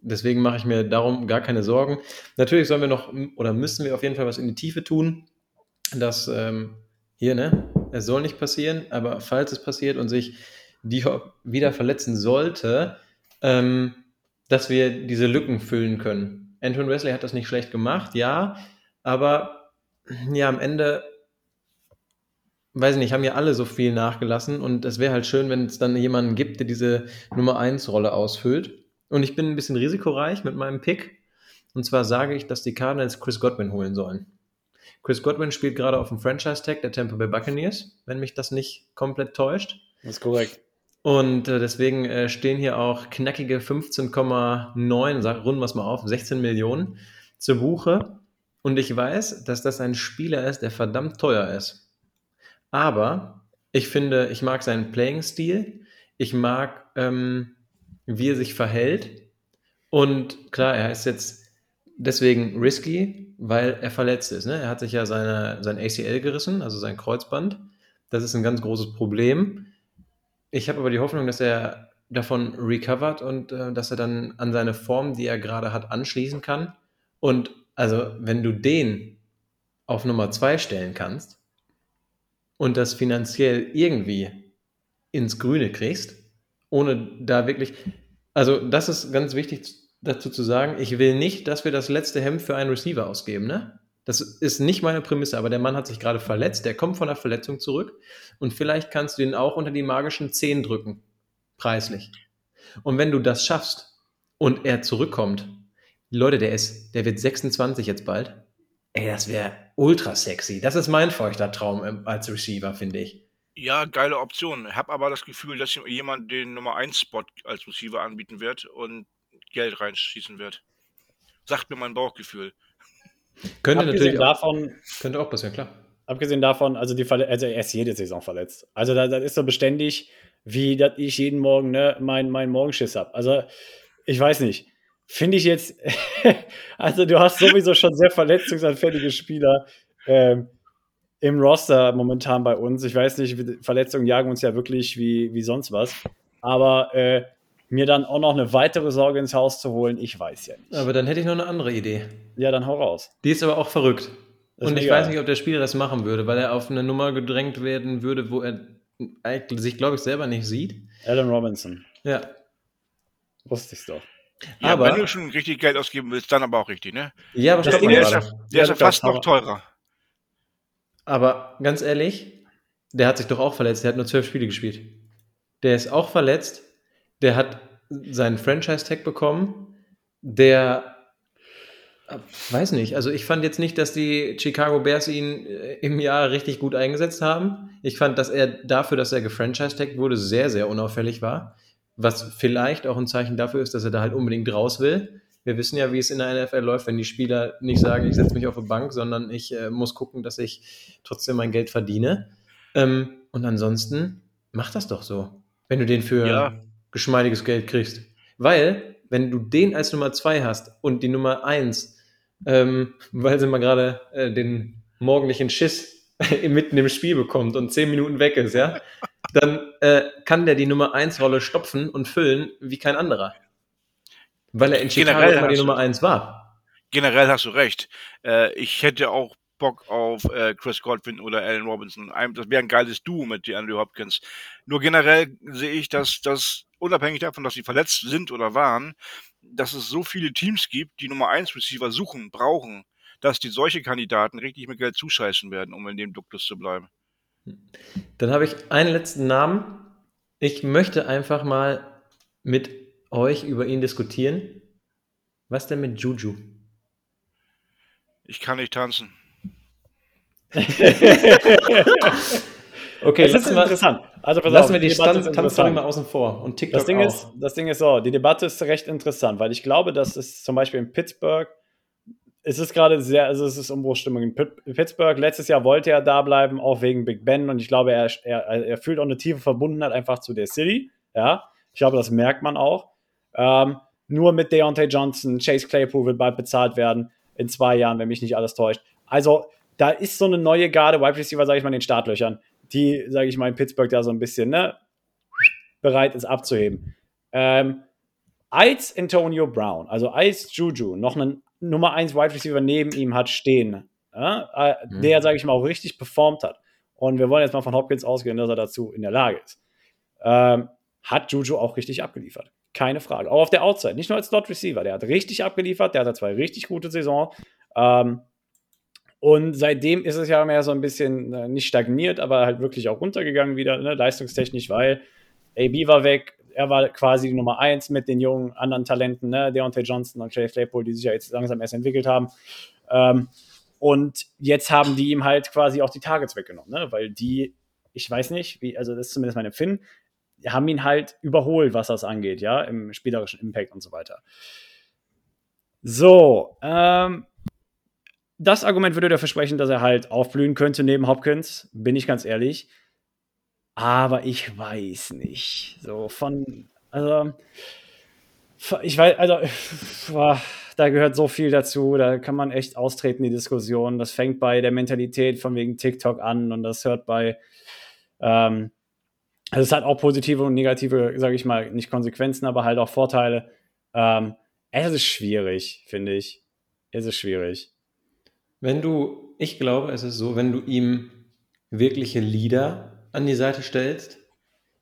deswegen mache ich mir darum gar keine Sorgen. Natürlich sollen wir noch oder müssen wir auf jeden Fall was in die Tiefe tun. Das ähm, hier, ne? Es soll nicht passieren, aber falls es passiert und sich die wieder verletzen sollte, ähm, dass wir diese Lücken füllen können. Antoine Wesley hat das nicht schlecht gemacht, ja, aber ja, am Ende, weiß ich nicht, haben ja alle so viel nachgelassen und es wäre halt schön, wenn es dann jemanden gibt, der diese Nummer 1 Rolle ausfüllt. Und ich bin ein bisschen risikoreich mit meinem Pick. Und zwar sage ich, dass die Cardinals Chris Godwin holen sollen. Chris Godwin spielt gerade auf dem Franchise-Tag der Tampa Bay Buccaneers, wenn mich das nicht komplett täuscht. Das ist korrekt. Und äh, deswegen äh, stehen hier auch knackige 15,9, runden wir es mal auf, 16 Millionen zur Buche. Und ich weiß, dass das ein Spieler ist, der verdammt teuer ist. Aber ich finde, ich mag seinen Playing-Stil. Ich mag, ähm, wie er sich verhält. Und klar, er ist jetzt deswegen risky, weil er verletzt ist. Ne? Er hat sich ja seine, sein ACL gerissen, also sein Kreuzband. Das ist ein ganz großes Problem. Ich habe aber die Hoffnung, dass er davon recovert und äh, dass er dann an seine Form, die er gerade hat, anschließen kann. Und also, wenn du den auf Nummer zwei stellen kannst und das finanziell irgendwie ins Grüne kriegst, ohne da wirklich, also das ist ganz wichtig dazu zu sagen, ich will nicht, dass wir das letzte Hemd für einen Receiver ausgeben, ne? Das ist nicht meine Prämisse, aber der Mann hat sich gerade verletzt, der kommt von der Verletzung zurück und vielleicht kannst du ihn auch unter die magischen 10 drücken, preislich. Und wenn du das schaffst und er zurückkommt, Leute, der ist, der wird 26 jetzt bald. Ey, das wäre ultra sexy. Das ist mein feuchter Traum als Receiver, finde ich. Ja, geile Option. Ich habe aber das Gefühl, dass jemand den Nummer 1 Spot als Receiver anbieten wird und Geld reinschießen wird. Sagt mir mein Bauchgefühl. Könnte Abgesehen natürlich davon, auch, könnte auch passieren, klar. abgesehen davon, also, die Verle also er ist jede Saison verletzt. Also das, das ist so beständig, wie dass ich jeden Morgen ne, meinen mein Morgenschiss habe. Also ich weiß nicht. Finde ich jetzt, also du hast sowieso schon sehr verletzungsanfällige Spieler ähm, im Roster momentan bei uns. Ich weiß nicht, Verletzungen jagen uns ja wirklich wie, wie sonst was. Aber äh, mir dann auch noch eine weitere Sorge ins Haus zu holen, ich weiß ja nicht. Aber dann hätte ich noch eine andere Idee. Ja, dann hau raus. Die ist aber auch verrückt. Das Und ich weiß nicht, ob der Spieler das machen würde, weil er auf eine Nummer gedrängt werden würde, wo er sich, glaube ich, selber nicht sieht. Alan Robinson. Ja. Wusste ich's doch. Ja, Aber- wenn du schon richtig Geld ausgeben willst, dann aber auch richtig, ne? Ja, aber mal Der ist ja, der ist ja fast noch teurer. Aber ganz ehrlich, der hat sich doch auch verletzt. Der hat nur zwölf Spiele gespielt. Der ist auch verletzt. Der hat seinen Franchise-Tag bekommen. Der weiß nicht. Also ich fand jetzt nicht, dass die Chicago Bears ihn äh, im Jahr richtig gut eingesetzt haben. Ich fand, dass er dafür, dass er gefranchise-tagged wurde, sehr, sehr unauffällig war. Was vielleicht auch ein Zeichen dafür ist, dass er da halt unbedingt raus will. Wir wissen ja, wie es in der NFL läuft, wenn die Spieler nicht sagen, ich setze mich auf die Bank, sondern ich äh, muss gucken, dass ich trotzdem mein Geld verdiene. Ähm, und ansonsten mach das doch so. Wenn du den für Ja. geschmeidiges Geld kriegst. Weil, wenn du den als Nummer zwei hast und die Nummer eins, ähm, weil sie mal gerade äh, den morgendlichen Schiss mitten im Spiel bekommt und zehn Minuten weg ist, ja, dann äh, kann der die Nummer eins Rolle stopfen und füllen wie kein anderer. Weil er in Chicago Generell immer die Nummer eins war. Generell hast du recht. Äh, ich hätte auch Bock auf äh, Chris Godwin oder Allen Robinson. Das wäre ein geiles Duo mit DeAndre Hopkins. Nur generell sehe ich, dass das unabhängig davon, dass sie verletzt sind oder waren, dass es so viele Teams gibt, die Nummer 1 Receiver suchen, brauchen, dass die solche Kandidaten richtig mit Geld zuscheißen werden, um in dem Duktus zu bleiben. Dann habe ich einen letzten Namen. Ich möchte einfach mal mit euch über ihn diskutieren. Was denn mit Juju? Ich kann nicht tanzen. Okay, Es ist wir, interessant. Also pass lassen auf, wir die Tanzstory interessant. mal außen vor und TikTok Das Ding, auch. ist, das Ding ist so, die Debatte ist recht interessant, weil ich glaube, dass es zum Beispiel in Pittsburgh, es ist gerade sehr, also es ist Umbruchstimmung in Pit- Pittsburgh. Letztes Jahr wollte er da bleiben, auch wegen Big Ben und ich glaube, er, er, er fühlt auch eine tiefe Verbundenheit einfach zu der City. Ja, ich glaube, das merkt man auch. Ähm, nur mit Deontay Johnson, Chase Claypool wird bald bezahlt werden in zwei Jahren, wenn mich nicht alles täuscht. Also da ist so eine neue Garde, Wide Receiver, sage ich mal, in den Startlöchern, die, sage ich mal, in Pittsburgh da so ein bisschen, ne, bereit ist abzuheben. Ähm, als Antonio Brown, also als Juju, noch einen Nummer 1 Wide Receiver neben ihm hat stehen, ja, äh, Mhm. der, sage ich mal, auch richtig performt hat Und wir wollen jetzt mal von Hopkins ausgehen, dass er dazu in der Lage ist. Ähm, hat Juju auch richtig abgeliefert. Keine Frage. Auch auf der Outside, nicht nur als Slot Receiver. Der hat richtig abgeliefert, der hatte zwei richtig gute Saison. Ähm, und seitdem ist es ja mehr so ein bisschen äh, nicht stagniert, aber halt wirklich auch runtergegangen wieder, ne, leistungstechnisch, weil AB war weg, er war quasi die Nummer eins mit den jungen anderen Talenten, ne, Deontay Johnson und Jay Claypool, die sich ja jetzt langsam erst entwickelt haben. Ähm, und jetzt haben die ihm halt quasi auch die Targets weggenommen, ne, weil die, ich weiß nicht, wie, also das ist zumindest mein Empfinden, haben ihn halt überholt, was das angeht, ja, im spielerischen Impact und so weiter. So, ähm, das Argument würde dafür sprechen, dass er halt aufblühen könnte neben Hopkins, bin ich ganz ehrlich. Aber ich weiß nicht. So von, also, ich weiß, also, da gehört so viel dazu, da kann man echt austreten, die Diskussion. Das fängt bei der Mentalität von wegen TikTok an und das hört bei, ähm, also es hat auch positive und negative, sage ich mal, nicht Konsequenzen, aber halt auch Vorteile. Ähm, es ist schwierig, finde ich. Es ist schwierig. Wenn du, ich glaube, es ist so, wenn du ihm wirkliche Leader an die Seite stellst,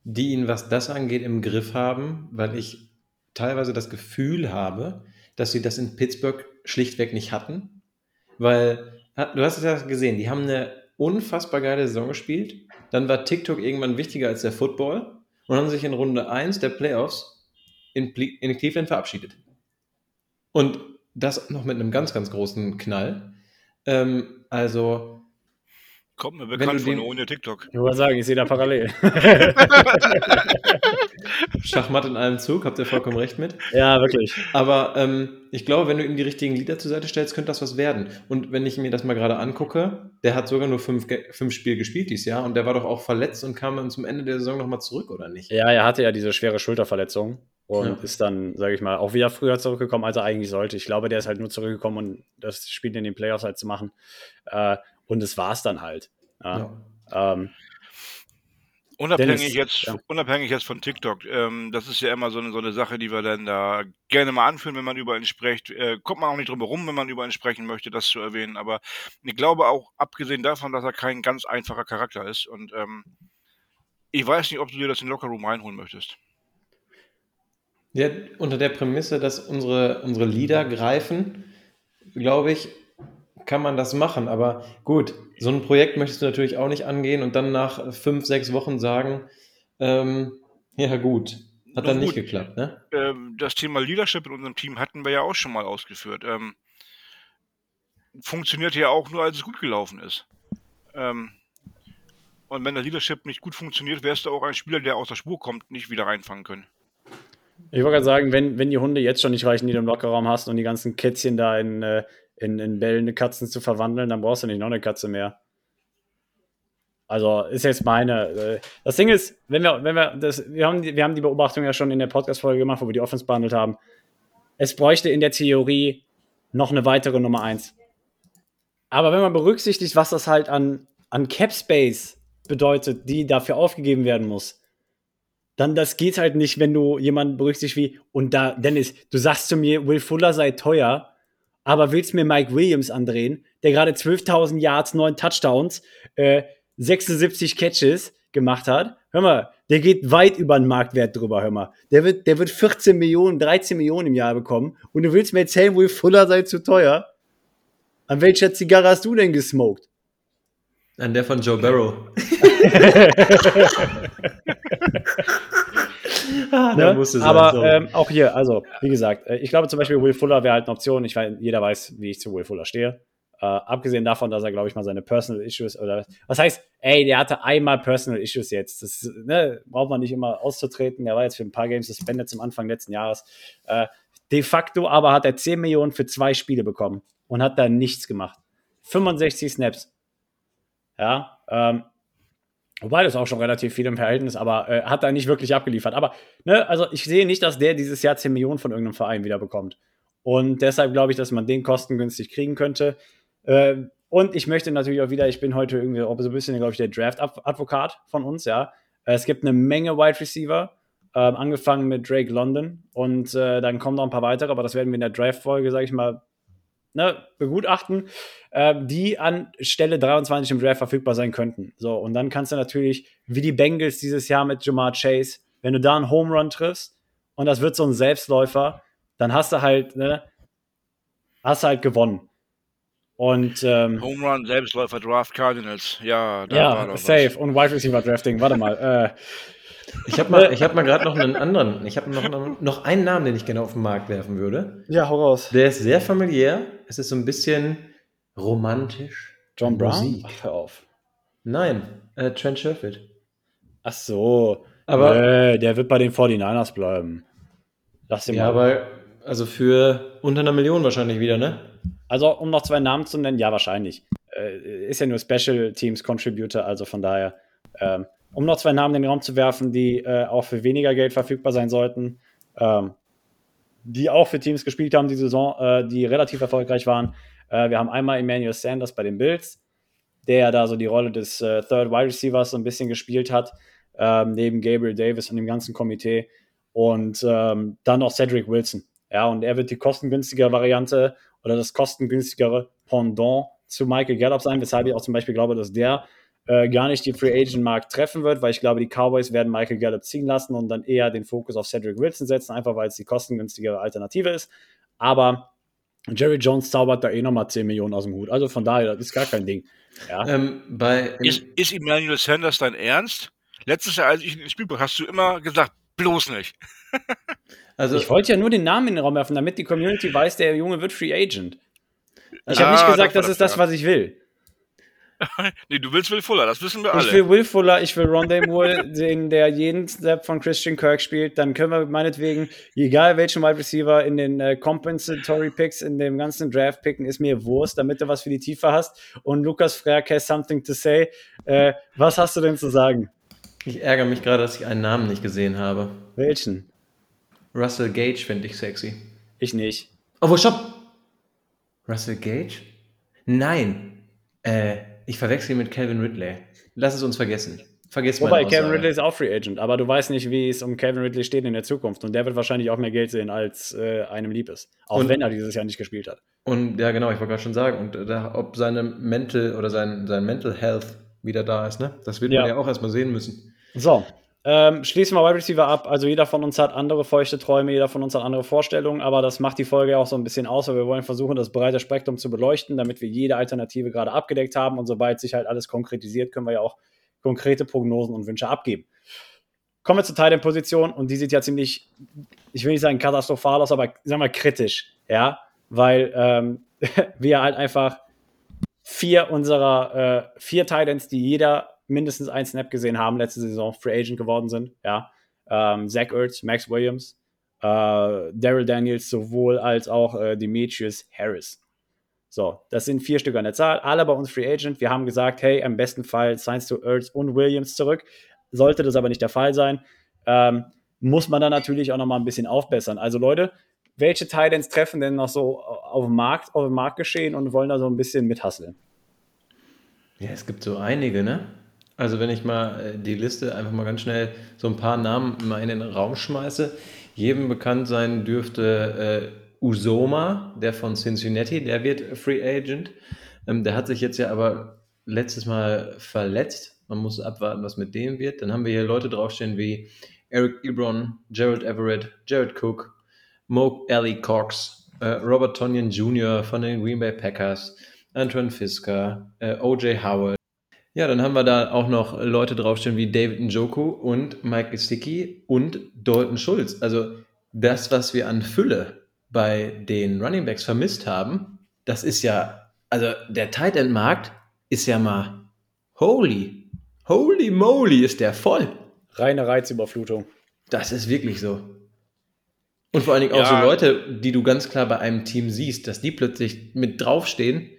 die ihn, was das angeht, im Griff haben, weil ich teilweise das Gefühl habe, dass sie das in Pittsburgh schlichtweg nicht hatten. Weil, du hast es ja gesehen, die haben eine unfassbar geile Saison gespielt. Dann war TikTok irgendwann wichtiger als der Football und haben sich in Runde 1 der Playoffs in, in Cleveland verabschiedet. Und das noch mit einem ganz, ganz großen Knall. Ähm, also. Kommt mir bekannt von ohne TikTok. Ich wollte sagen, ich sehe da parallel. Schachmatt in einem Zug, habt ihr vollkommen recht mit. Ja, wirklich. Aber ähm, ich glaube, wenn du ihm die richtigen Lieder zur Seite stellst, könnte das was werden. Und wenn ich mir das mal gerade angucke, der hat sogar nur fünf, fünf Spiele gespielt dieses Jahr und der war doch auch verletzt und kam dann zum Ende der Saison nochmal zurück, oder nicht? Ja, er hatte ja diese schwere Schulterverletzung und ja. ist dann, sage ich mal, auch wieder früher zurückgekommen, als er eigentlich sollte. Ich glaube, der ist halt nur zurückgekommen, um das Spiel in den Playoffs halt zu machen. Äh, und es war es dann halt. Ja. Ja. Ähm, unabhängig, Dennis, jetzt, unabhängig jetzt von TikTok, ähm, das ist ja immer so eine, so eine Sache, die wir dann da gerne mal anführen, wenn man über ihn spricht. Äh, kommt man auch nicht drum herum, wenn man über ihn sprechen möchte, das zu erwähnen. Aber ich glaube auch, abgesehen davon, dass er kein ganz einfacher Charakter ist. Und ähm, ich weiß nicht, ob du dir das in den Lockerroom reinholen möchtest. Ja, unter der Prämisse, dass unsere, unsere Lieder greifen, glaube ich, kann man das machen. Aber gut, so ein Projekt möchtest du natürlich auch nicht angehen und dann nach fünf, sechs Wochen sagen, ähm, ja gut, hat dann nicht geklappt. Ne? Ähm, das Thema Leadership in unserem Team hatten wir ja auch schon mal ausgeführt. Ähm, funktioniert ja auch nur, als es gut gelaufen ist. Ähm, und wenn der Leadership nicht gut funktioniert, wärst du auch ein Spieler, der aus der Spur kommt, nicht wieder reinfangen können. Ich wollte gerade sagen, wenn, wenn die Hunde jetzt schon nicht reichen, die du im Lockerraum hast und die ganzen Kätzchen da in, äh, in, in bellende Katzen zu verwandeln, dann brauchst du nicht noch eine Katze mehr. Also ist jetzt meine. Äh, das Ding ist, wenn wir, wenn wir das, wir haben, die, wir haben die Beobachtung ja schon in der Podcast-Folge gemacht, wo wir die Offense behandelt haben. Es bräuchte in der Theorie noch eine weitere Nummer 1. Aber wenn man berücksichtigt, was das halt an, an Cap Space bedeutet, die dafür aufgegeben werden muss, dann das geht halt nicht, wenn du jemanden berücksichtigst wie, und da, Dennis, du sagst zu mir, Will Fuller sei teuer, aber willst mir Mike Williams andrehen, der gerade 12.000 Yards, 9 Touchdowns, äh, 76 Catches gemacht hat. Hör mal, der geht weit über den Marktwert drüber, hör mal. Der wird, der wird 14 Millionen, 13 Millionen im Jahr bekommen. Und du willst mir erzählen, Will Fuller sei zu teuer? An welcher Zigarre hast du denn gesmoked? An der von Joe Barrow. ah, ne? Aber so. ähm, auch hier, also, wie gesagt, äh, ich glaube zum Beispiel, Will Fuller wäre halt eine Option. Ich weiß, jeder weiß, wie ich zu Will Fuller stehe. Äh, abgesehen davon, dass er, glaube ich, mal seine Personal Issues oder was heißt, ey, der hatte einmal Personal Issues jetzt. Das ne, braucht man nicht immer auszutreten. Der war jetzt für ein paar Games suspended zum Anfang letzten Jahres. Äh, de facto aber hat er 10 Millionen für zwei Spiele bekommen und hat da nichts gemacht. 65 Snaps. Ja, ähm, wobei das auch schon relativ viel im Verhältnis, aber äh, hat da nicht wirklich abgeliefert. Aber, ne, also ich sehe nicht, dass der dieses Jahr 10 Millionen von irgendeinem Verein wieder bekommt. Und deshalb glaube ich, dass man den kostengünstig kriegen könnte. Äh, und ich möchte natürlich auch wieder, ich bin heute irgendwie auch so ein bisschen, glaube ich, der Draft-Advokat von uns, ja. Es gibt eine Menge Wide Receiver, äh, angefangen mit Drake London und äh, dann kommen noch ein paar weitere, aber das werden wir in der Draft-Folge, sage ich mal, ne, begutachten, äh, die an Stelle 23 im Draft verfügbar sein könnten. So, und dann kannst du natürlich, wie die Bengals dieses Jahr mit Jamar Chase, wenn du da einen Home Run triffst und das wird so ein Selbstläufer, dann hast du halt, ne, hast du halt gewonnen. Und ähm, Home Run, Selbstläufer, Draft Cardinals. Ja, da ja, war doch safe. Was. Und Wide Receiver Drafting. Warte mal. Äh, ich habe mal, hab mal gerade noch einen anderen. Ich habe noch, noch einen Namen, den ich gerne auf den Markt werfen würde. Ja, hau raus. Der ist sehr familiär. Es ist so ein bisschen romantisch. John Brown? Musik. Ach, hör auf. Nein, äh, Trent Sherfield. Ach so. Aber äh, der wird bei den 49ers bleiben. Lass ihn ja, mal. aber also für unter einer Million wahrscheinlich wieder, ne? Also, um noch zwei Namen zu nennen, ja, wahrscheinlich. Äh, ist ja nur Special Teams Contributor, also von daher. Ähm, um noch zwei Namen in den Raum zu werfen, die äh, auch für weniger Geld verfügbar sein sollten, ähm, die auch für Teams gespielt haben die Saison, äh, die relativ erfolgreich waren. Äh, wir haben einmal Emmanuel Sanders bei den Bills, der da so die Rolle des äh, Third Wide Receivers so ein bisschen gespielt hat, ähm, neben Gabriel Davis und dem ganzen Komitee. Und ähm, dann noch Cedric Wilson. Ja, und er wird die kostengünstige Variante oder das kostengünstigere Pendant zu Michael Gallup sein, weshalb ich auch zum Beispiel glaube, dass der äh, gar nicht die Free Agent Markt treffen wird, weil ich glaube, die Cowboys werden Michael Gallup ziehen lassen und dann eher den Fokus auf Cedric Wilson setzen, einfach weil es die kostengünstigere Alternative ist. Aber Jerry Jones zaubert da eh nochmal 10 Millionen aus dem Hut. Also von daher, das ist gar kein Ding. Ja. Ähm, bei, ist, ist Emmanuel Sanders dein Ernst? Letztes Jahr, als ich ihn Spiel hast du immer gesagt, bloß nicht. Also, ich wollte ja nur den Namen in den Raum werfen, damit die Community weiß, der Junge wird Free Agent. Ich ah, habe nicht gesagt, das, das ist das, was ich will. nee, du willst Will Fuller, das wissen wir alle. Ich will Will Fuller, ich will Rondé Moore, den, der jeden Step von Christian Kirk spielt. Dann können wir meinetwegen, egal welchen Wide Receiver in den äh, Compensatory Picks, in dem ganzen Draft picken, ist mir Wurst, damit du was für die Tiefe hast. Und Lukas Frerk has something to say. Äh, was hast du denn zu sagen? Ich ärgere mich gerade, dass ich einen Namen nicht gesehen habe. Welchen? Russell Gage finde ich sexy. Ich nicht. Oh, wo stopp! Russell Gage? Nein. Äh, ich verwechsel ihn mit Calvin Ridley. Lass es uns vergessen. Vergiss Wobei, Calvin Ridley ist auch Free Agent, aber du weißt nicht, wie es um Calvin Ridley steht in der Zukunft. Und der wird wahrscheinlich auch mehr Geld sehen, als äh, einem lieb ist. Auch und, wenn er dieses Jahr nicht gespielt hat. Und ja, genau, ich wollte gerade schon sagen, und äh, ob seine Mental oder sein, sein Mental Health wieder da ist, ne? Das wird ja. man ja auch erstmal sehen müssen. So, ähm, schließen wir Wide Receiver ab. Also jeder von uns hat andere feuchte Träume, jeder von uns hat andere Vorstellungen, aber das macht die Folge auch so ein bisschen aus, weil wir wollen versuchen, das breite Spektrum zu beleuchten, damit wir jede Alternative gerade abgedeckt haben und sobald sich halt alles konkretisiert, können wir ja auch konkrete Prognosen und Wünsche abgeben. Kommen wir zur Teilposition und die sieht ja ziemlich, ich will nicht sagen katastrophal aus, aber sagen wir kritisch, ja, weil ähm, wir halt einfach vier unserer äh, vier Titans, die jeder mindestens ein Snap gesehen haben letzte Saison, Free Agent geworden sind. Ja. Ähm, Zach Ertz, Max Williams, äh, Daryl Daniels sowohl als auch äh, Demetrius Harris. So, das sind vier Stück an der Zahl, alle bei uns Free Agent. Wir haben gesagt, hey, im besten Fall signst du Ertz und Williams zurück. Sollte das aber nicht der Fall sein, ähm, muss man dann natürlich auch noch mal ein bisschen aufbessern. Also Leute, welche Titans treffen denn noch so auf dem Markt, auf dem Markt geschehen und wollen da so ein bisschen mithasseln? Ja, es gibt so einige, ne? Also wenn ich mal äh, die Liste einfach mal ganz schnell so ein paar Namen mal in den Raum schmeiße. Jedem bekannt sein dürfte äh, Usoma, der von Cincinnati, der wird Free Agent. Ähm, der hat sich jetzt ja aber letztes Mal verletzt. Man muss abwarten, was mit dem wird. Dann haben wir hier Leute draufstehen wie Eric Ebron, Gerald Everett, Jared Cook, Mo Ali Cox, äh, Robert Tonyan Jr. von den Green Bay Packers, Antoine Fisker, äh, OJ Howard. Ja, dann haben wir da auch noch Leute draufstehen wie David Njoku und Mike Gesicki und Dalton Schulz. Also das, was wir an Fülle bei den Running Backs vermisst haben, das ist ja, also der Tight End Markt ist ja mal holy, holy moly ist der voll. Reine Reizüberflutung. Das ist wirklich so. Und vor allen Dingen auch ja. so Leute, die du ganz klar bei einem Team siehst, dass die plötzlich mit draufstehen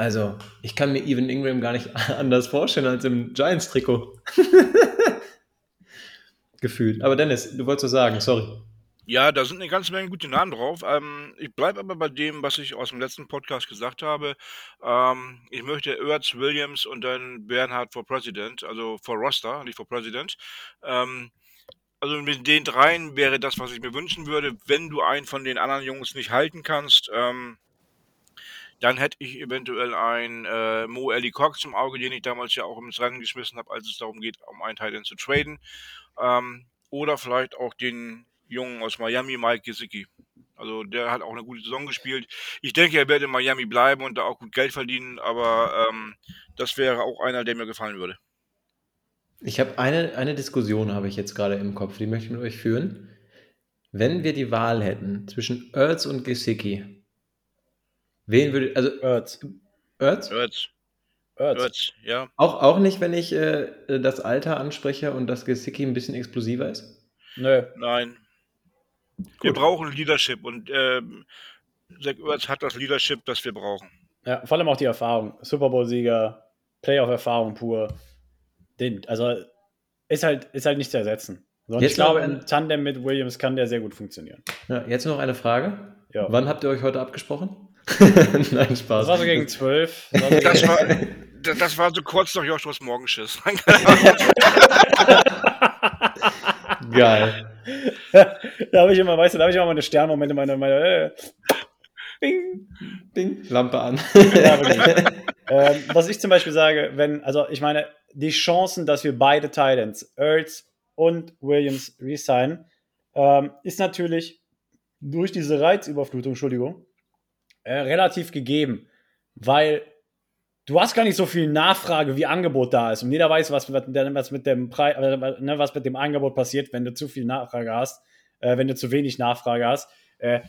also, ich kann mir Evan Ingram gar nicht anders vorstellen als im Giants-Trikot. Gefühlt. Aber Dennis, du wolltest was sagen, sorry. Ja, da sind eine ganze Menge gute Namen drauf. Ähm, ich bleibe aber bei dem, was ich aus dem letzten Podcast gesagt habe. Ähm, ich möchte Ertz, Williams und dann Bernhard for President, also for Roster, nicht for President. Ähm, also mit den dreien wäre das, was ich mir wünschen würde. Wenn du einen von den anderen Jungs nicht halten kannst, ähm, Dann hätte ich eventuell einen äh, Mo Ellie Cox im Auge, den ich damals ja auch ins Rennen geschmissen habe, als es darum geht, um einen Teil zu traden. Ähm, oder vielleicht auch den Jungen aus Miami, Mike Gesicki. Also der hat auch eine gute Saison gespielt. Ich denke, er wird in Miami bleiben und da auch gut Geld verdienen, aber ähm, das wäre auch einer, der mir gefallen würde. Ich habe eine, eine Diskussion, habe ich jetzt gerade im Kopf, die möchte ich mit euch führen. Wenn wir die Wahl hätten zwischen Ertz und Gesicki, wen würde, also Ertz. Ertz? Ertz. Ertz. Ertz, ja. Auch, auch nicht, wenn ich äh, das Alter anspreche und das Gesicki ein bisschen explosiver ist? Nö. Nein. Wir brauchen Leadership und ähm, Zach Ertz hat das Leadership, das wir brauchen. Ja, vor allem auch die Erfahrung. Super Bowl-Sieger, Playoff-Erfahrung pur. Den, also ist halt, ist halt nicht zu ersetzen. So, und Jetzt ich glaube, im Tandem mit Williams kann der sehr gut funktionieren. Ja, jetzt noch eine Frage. Ja. Wann habt ihr euch heute abgesprochen? Nein, Spaß. Das war so gegen 12. Das war so Das war, das, war so kurz nach Joshuas Morgenschiss. Geil. da habe ich immer, weißt du, da habe ich immer meine Sternmomente, meine, meine äh, Bing. Ding, Lampe an. Ja, ähm, was ich zum Beispiel sage, wenn, also ich meine, die Chancen, dass wir beide Titans, Ertz und Williams, resignen, ähm, ist natürlich durch diese Reizüberflutung, Entschuldigung, äh, relativ gegeben, weil du hast gar nicht so viel Nachfrage, wie Angebot da ist und jeder weiß, was, was, mit dem Preis, äh, ne, was mit dem Angebot passiert, wenn du zu viel Nachfrage hast, äh, wenn du zu wenig Nachfrage hast. Äh,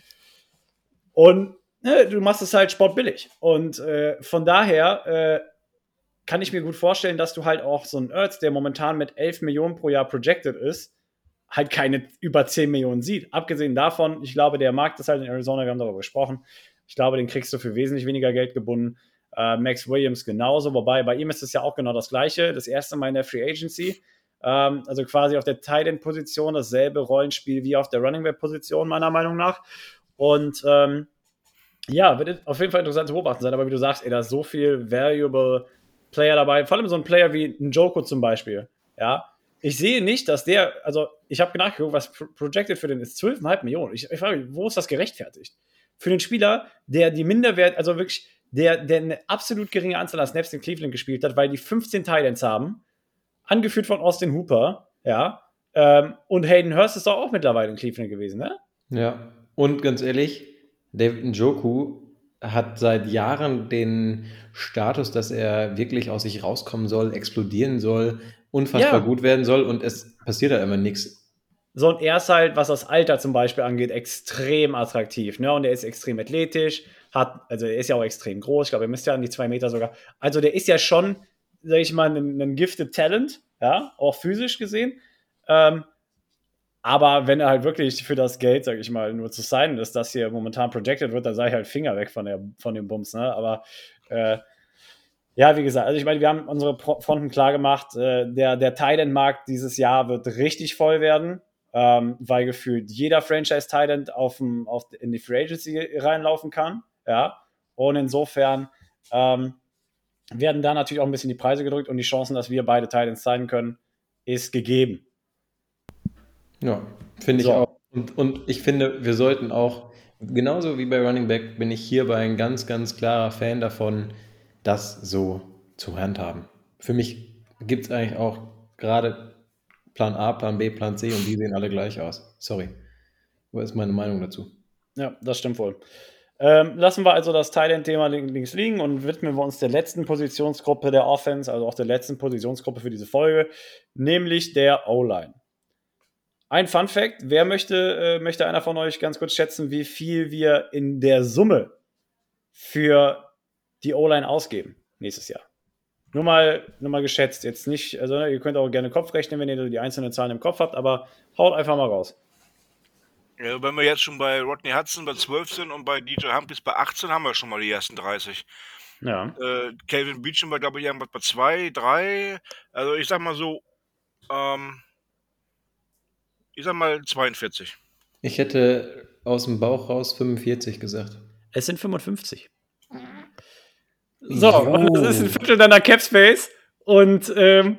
und ne, du machst es halt sportbillig. Und äh, von daher kann ich mir gut vorstellen, dass du halt auch so einen Ertz, der momentan mit 11 Millionen pro Jahr projected ist, halt keine über 10 Millionen sieht. Abgesehen davon, ich glaube, der Markt ist halt in Arizona, wir haben darüber gesprochen. Ich glaube, den kriegst du für wesentlich weniger Geld gebunden. Äh, Max Williams genauso, wobei bei ihm ist es ja auch genau das Gleiche. Das erste Mal in der Free Agency. Ähm, also quasi auf der Tight End Position dasselbe Rollenspiel wie auf der Running Back Position, meiner Meinung nach. Und ähm, ja, wird auf jeden Fall interessant zu beobachten sein, aber wie du sagst, ey, da ist so viel valuable Player dabei, vor allem so ein Player wie ein Joko zum Beispiel. Ja, ich sehe nicht, dass der, also ich habe nachgeguckt, was pro- projected für den ist 12,5 Millionen. Ich, ich frage mich, wo ist das gerechtfertigt? Für den Spieler, der die Minderwert, also wirklich, der, der eine absolut geringe Anzahl an Snaps in Cleveland gespielt hat, weil die 15 Titans haben, angeführt von Austin Hooper, ja, ähm, und Hayden Hurst ist doch auch mittlerweile in Cleveland gewesen, ne? Ja, und ganz ehrlich, David Njoku hat seit Jahren den Status, dass er wirklich aus sich rauskommen soll, explodieren soll, unfassbar Ja. gut werden soll und es passiert da immer nichts. So, und er ist halt, was das Alter zum Beispiel angeht, extrem attraktiv. Ne? Und er ist extrem athletisch, hat, also er ist ja auch extrem groß, ich glaube, er müsste ja an die zwei Meter sogar. Also der ist ja schon, sag ich mal, ein, ein gifted Talent, ja, auch physisch gesehen. Ähm, aber wenn er halt wirklich für das Geld, sag ich mal, nur zu sein ist, das hier momentan projected wird, dann sage ich halt Finger weg von, der, von dem Bums, ne? Aber äh, ja, wie gesagt, also ich meine, wir haben unsere Fronten klar gemacht. Äh, der der Titan-Markt dieses Jahr wird richtig voll werden, ähm, weil gefühlt jeder Franchise-Titan auf, dem- auf, in die Free Agency reinlaufen kann. Ja, und insofern ähm, werden da natürlich auch ein bisschen die Preise gedrückt und die Chancen, dass wir beide Titans sein können, ist gegeben. Ja, finde ich So. auch. Und, und ich finde, wir sollten auch, genauso wie bei Running Back, bin ich hierbei ein ganz, ganz klarer Fan davon, das so zu handhaben. Für mich gibt es eigentlich auch gerade Plan A, Plan B, Plan C und die sehen alle gleich aus. Sorry. Was ist meine Meinung dazu? Ja, das stimmt wohl. Ähm, lassen wir also das Thailand-Thema link- links liegen und widmen wir uns der letzten Positionsgruppe der Offense, also auch der letzten Positionsgruppe für diese Folge, nämlich der O-Line. Ein Fun Fact: Wer möchte, äh, möchte einer von euch ganz kurz schätzen, wie viel wir in der Summe für die O-Line ausgeben nächstes Jahr? Nur mal, nur mal geschätzt. Jetzt nicht, also ihr könnt auch gerne Kopf rechnen, wenn ihr die einzelnen Zahlen im Kopf habt, aber haut einfach mal raus. Ja, wenn wir jetzt schon bei Rodney Hudson bei 12 sind und bei DJ Humphries bei 18, haben wir schon mal die ersten 30. Ja. Äh, Calvin Beecham war, glaube ich, irgendwas bei 2, 3. Also ich sag mal so, ähm, ich sag mal 42. Ich hätte aus dem Bauch raus 45 gesagt. Es sind 55. So, das ist ein Viertel deiner Cap Space. Und ähm,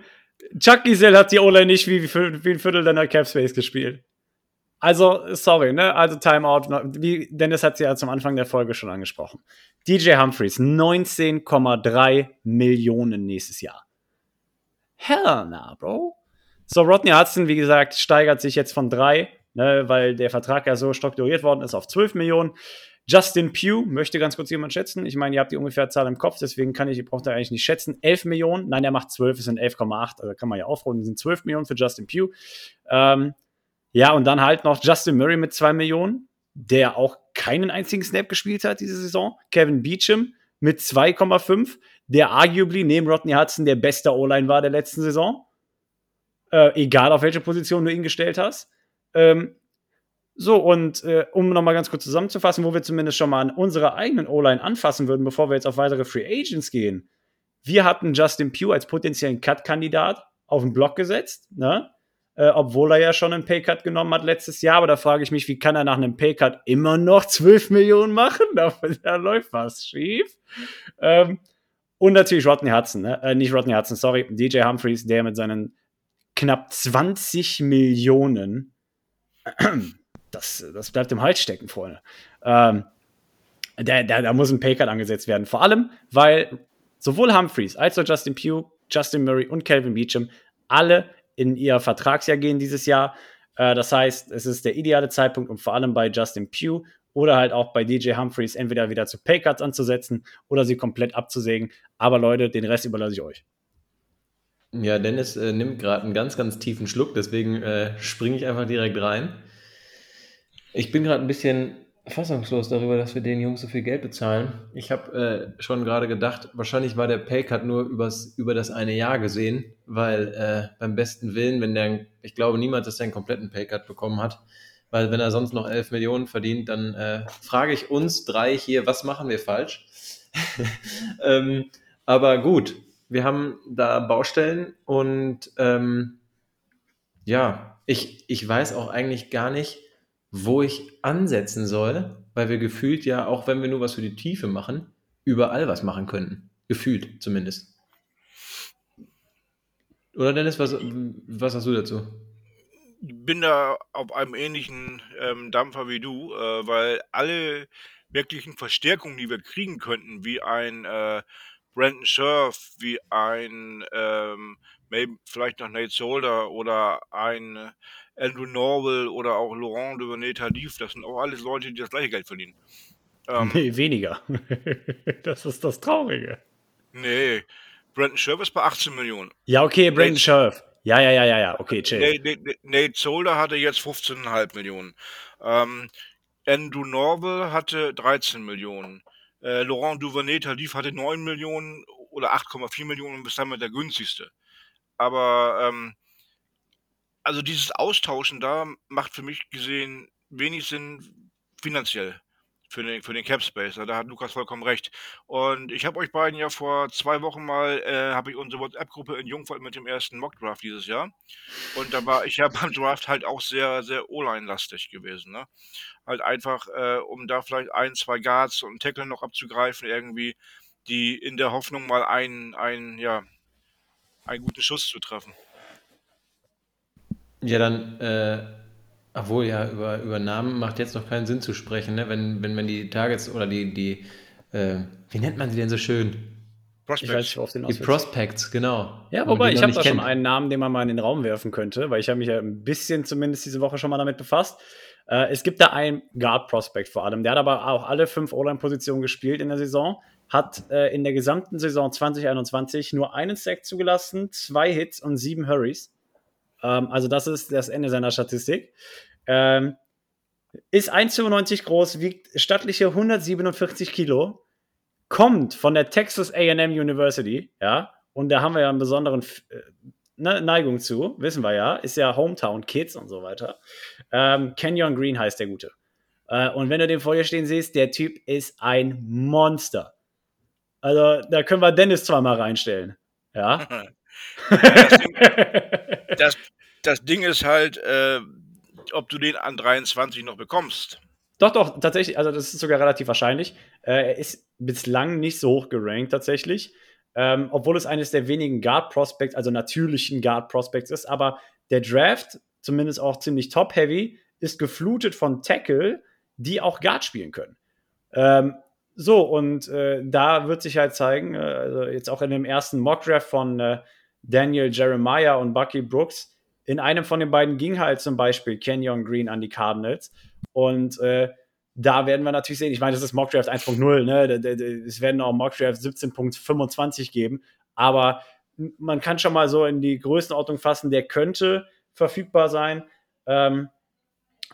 Chuck Giselle hat die O-Line nicht wie, wie, wie ein Viertel deiner Cap Space gespielt. Also, sorry, ne? Also Timeout. Wie Dennis hat sie ja zum Anfang der Folge schon angesprochen. DJ Humphreys, 19,3 Millionen nächstes Jahr. Hell nah, Bro. So, Rodney Hudson, wie gesagt, steigert sich jetzt von 3, ne, weil der Vertrag ja so strukturiert worden ist, auf 12 Millionen. Justin Pugh, möchte ganz kurz jemand schätzen. Ich meine, ihr habt die ungefähr Zahl im Kopf, deswegen kann ich, ihr braucht da eigentlich nicht schätzen. 11 Millionen, nein, er macht 12, es sind 11,8, also kann man ja aufrunden, sind 12 Millionen für Justin Pugh. Ähm, ja, und dann halt noch Justin Murray mit 2 Millionen, der auch keinen einzigen Snap gespielt hat diese Saison. Kevin Beecham mit 2,5, der arguably neben Rodney Hudson der beste O-Line war der letzten Saison. Äh, egal auf welche Position du ihn gestellt hast. Ähm, so, und äh, um nochmal ganz kurz zusammenzufassen, wo wir zumindest schon mal an unserer eigenen O-Line anfassen würden, bevor wir jetzt auf weitere Free Agents gehen. Wir hatten Justin Pugh als potenziellen Cut-Kandidat auf den Block gesetzt. Ne? äh, obwohl er ja schon einen Paycut genommen hat letztes Jahr. Aber da frage ich mich, wie kann er nach einem Paycut immer noch 12 Millionen machen? Da, da läuft was schief. Ähm, und natürlich Rodney Hudson, ne? äh, nicht Rodney Hudson, sorry, DJ Humphreys, der mit seinen knapp 20 Millionen, das, das bleibt im Hals stecken, Freunde. Ähm, da, da, da muss ein Paycut angesetzt werden. Vor allem, weil sowohl Humphreys als auch Justin Pugh, Justin Murray und Calvin Beecham alle in ihr Vertragsjahr gehen dieses Jahr. Äh, das heißt, es ist der ideale Zeitpunkt, um vor allem bei Justin Pugh oder halt auch bei DJ Humphreys entweder wieder zu Paycuts anzusetzen oder sie komplett abzusägen. Aber Leute, den Rest überlasse ich euch. Ja, Dennis äh, nimmt gerade einen ganz, ganz tiefen Schluck, deswegen äh, springe ich einfach direkt rein. Ich bin gerade ein bisschen fassungslos darüber, dass wir den Jungs so viel Geld bezahlen. Ich habe äh, schon gerade gedacht, wahrscheinlich war der Paycut nur übers, über das eine Jahr gesehen, weil äh, beim besten Willen, wenn der, ich glaube niemand, dass der einen kompletten Paycut bekommen hat, weil wenn er sonst noch 11 Millionen verdient, dann äh, frage ich uns drei hier, was machen wir falsch? ähm, aber gut, wir haben da Baustellen und ähm, ja, ich, ich weiß auch eigentlich gar nicht, wo ich ansetzen soll, weil wir gefühlt ja, auch wenn wir nur was für die Tiefe machen, überall was machen könnten. Gefühlt zumindest. Oder Dennis, was, was hast du dazu? Ich bin da auf einem ähnlichen ähm, Dampfer wie du, äh, weil alle wirklichen Verstärkungen, die wir kriegen könnten, wie ein äh, Brandon Scherf, wie ein ähm, vielleicht noch Nate Solder oder ein Andrew Norwell oder auch Laurent Duvernay Tardif, das sind auch alles Leute, die das gleiche Geld verdienen. Ähm, nee, weniger. das ist das Traurige. Nee, Brandon Scherf ist bei 18 Millionen. Ja, okay, Brandon Scherf. Ja, ja, ja, ja, ja, okay, chill. Nate, Nate, Solder hatte jetzt 15,5 Millionen. Ähm, Andrew Norwell hatte 13 Millionen. Äh, Laurent Duvernay Tardif hatte 9 Millionen oder 8,4 Millionen und bis damit der günstigste. Aber ähm, also dieses Austauschen da macht für mich gesehen wenig Sinn finanziell für den, für den Cap Space. Da hat Lukas vollkommen recht. Und ich habe euch beiden ja vor zwei Wochen mal, äh, habe ich unsere WhatsApp-Gruppe in Jungfurt mit dem ersten Mock-Draft dieses Jahr. Und da war ich ja beim Draft halt auch sehr, sehr O-Line-lastig gewesen. Ne? Halt einfach, äh, um da vielleicht ein, zwei Guards und Tackle noch abzugreifen, irgendwie, die in der Hoffnung mal einen, einen, ja, einen guten Schuss zu treffen. Ja, dann, äh, obwohl ja über, über Namen macht jetzt noch keinen Sinn zu sprechen, ne? wenn, wenn man die Targets oder die, die äh, wie nennt man sie denn so schön? Prospects. Ich weiß nicht, auf den die Prospects, genau. Ja, wobei, ich habe da kennt. schon einen Namen, den man mal in den Raum werfen könnte, weil ich habe mich ja ein bisschen zumindest diese Woche schon mal damit befasst. Äh, es gibt da einen Guard-Prospect vor allem. Der hat aber auch alle fünf O-Line-Positionen gespielt in der Saison. Hat äh, in der gesamten Saison 2021 nur einen Sack zugelassen, zwei Hits und sieben Hurries. Ähm, also das ist das Ende seiner Statistik. Ähm, ist 1,95 groß, wiegt stattliche 147 Kilo, kommt von der Texas AM University, ja, und da haben wir ja einen besonderen äh, ne, Neigung zu, wissen wir ja, ist ja Hometown Kids und so weiter. Ähm, Kenyon Green heißt der Gute. Äh, und wenn du den vor dir stehen siehst, der Typ ist ein Monster. Also da können wir Dennis zweimal reinstellen. Ja. Ding, das, das Ding ist halt, äh, ob du den an 23 noch bekommst. Doch, doch, tatsächlich, also das ist sogar relativ wahrscheinlich. Äh, er ist bislang nicht so hoch gerankt tatsächlich. Ähm, obwohl es eines der wenigen Guard-Prospects, also natürlichen Guard-Prospects ist, aber der Draft, zumindest auch ziemlich top-heavy, ist geflutet von Tackle, die auch Guard spielen können. Ähm, so, und äh, da wird sich halt zeigen, äh, also jetzt auch in dem ersten Mock-Draft von äh, Daniel Jeremiah und Bucky Brooks, in einem von den beiden ging halt zum Beispiel Kenyon Green an die Cardinals. Und äh, da werden wir natürlich sehen, ich meine, das ist Mockdraft 1.0, ne? Es werden auch Mockdraft 17.25 geben, aber man kann schon mal so in die Größenordnung fassen, der könnte verfügbar sein. Ähm,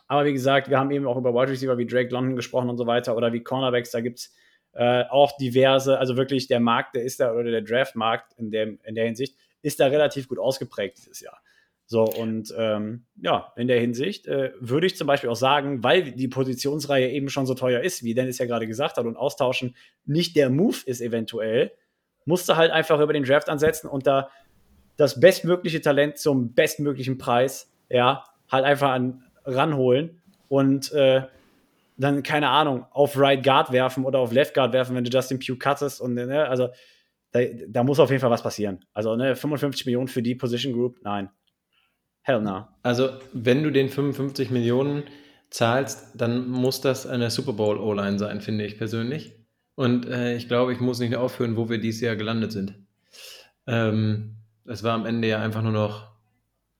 aber wie gesagt, wir haben eben auch über Wide Receiver wie Drake London gesprochen und so weiter oder wie Cornerbacks, da gibt es äh, auch diverse, also wirklich der Markt, der ist da, oder der Draftmarkt in, dem, in der Hinsicht, ist da relativ gut ausgeprägt dieses Jahr. So, und ähm, ja, in der Hinsicht äh, würde ich zum Beispiel auch sagen, weil die Positionsreihe eben schon so teuer ist, wie Dennis ja gerade gesagt hat, und austauschen nicht der Move ist eventuell, musst du halt einfach über den Draft ansetzen und da das bestmögliche Talent zum bestmöglichen Preis, ja, halt einfach an, ranholen und äh, dann, keine Ahnung, auf Right Guard werfen oder auf Left Guard werfen, wenn du Justin Pugh cuttest und, ne, also da, da muss auf jeden Fall was passieren. Also, ne, 55 Millionen für die Position Group, nein. Hell no. Also, wenn du den 55 Millionen zahlst, dann muss das eine Super Bowl O-Line sein, finde ich persönlich. Und äh, ich glaube, ich muss nicht aufhören, wo wir dieses Jahr gelandet sind. Ähm, es war am Ende ja einfach nur noch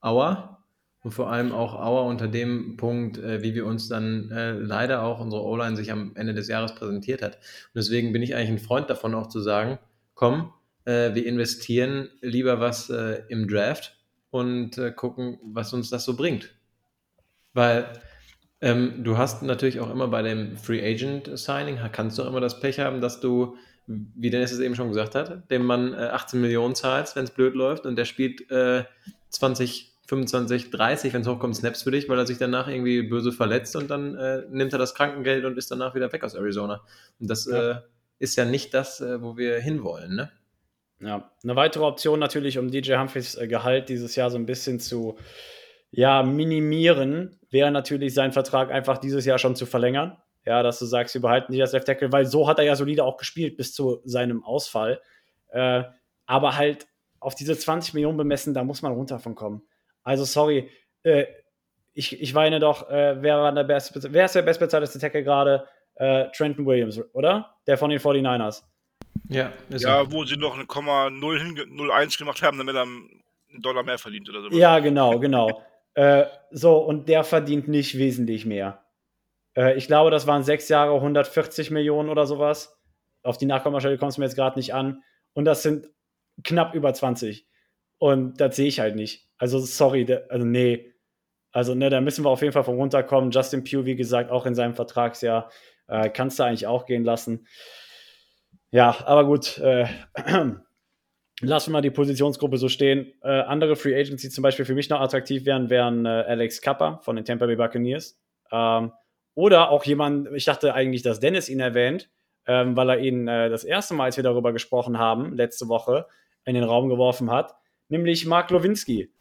Auer und vor allem auch Auer unter dem Punkt, äh, wie wir uns dann äh, leider auch unsere O-Line sich am Ende des Jahres präsentiert hat. Und deswegen bin ich eigentlich ein Freund davon, auch zu sagen, komm, äh, wir investieren lieber was äh, im Draft und äh, gucken, was uns das so bringt. Weil ähm, du hast natürlich auch immer bei dem Free Agent Signing, kannst du auch immer das Pech haben, dass du, wie Dennis es eben schon gesagt hat, dem man äh, 18 Millionen zahlst, wenn es blöd läuft und der spielt äh, 20, 25, 30, wenn es hochkommt, Snaps für dich, weil er sich danach irgendwie böse verletzt und dann äh, nimmt er das Krankengeld und ist danach wieder weg aus Arizona. Und das ja. Äh, ist ja nicht das, äh, wo wir hinwollen, ne? Ja, eine weitere Option natürlich, um DJ Humphreys äh, Gehalt dieses Jahr so ein bisschen zu ja, minimieren, wäre natürlich sein Vertrag einfach dieses Jahr schon zu verlängern. Ja, dass du sagst, wir behalten nicht als Left Tackle, weil so hat er ja solide auch gespielt bis zu seinem Ausfall. Äh, aber halt auf diese 20 Millionen bemessen, da muss man runter von kommen. Also, sorry, äh, ich, ich weine doch, äh, wer, war der beste, wer ist der bestbezahlteste Tackle gerade? Äh, Trenton Williams, oder? Der von den 49ers. Ja, ja wo sie noch eine 0,01 gemacht haben, damit er einen Dollar mehr verdient oder so. Ja, genau, genau. äh, so, und der verdient nicht wesentlich mehr. Äh, ich glaube, das waren sechs Jahre 140 Millionen oder sowas. Auf die Nachkommastelle kommst du mir jetzt gerade nicht an. Und das sind knapp über 20. Und das sehe ich halt nicht. Also, sorry, der, also nee. Also, ne, da müssen wir auf jeden Fall von runterkommen. Justin Pugh, wie gesagt, auch in seinem Vertragsjahr, äh, kannst du eigentlich auch gehen lassen. Ja, aber gut. Äh, lassen wir mal die Positionsgruppe so stehen. Äh, andere Free Agents, die zum Beispiel für mich noch attraktiv wären, wären äh, Alex Kappa von den Tampa Bay Buccaneers. Ähm, oder auch jemand, ich dachte eigentlich, dass Dennis ihn erwähnt, ähm, weil er ihn äh, das erste Mal, als wir darüber gesprochen haben, letzte Woche, in den Raum geworfen hat, nämlich Mark Lowinski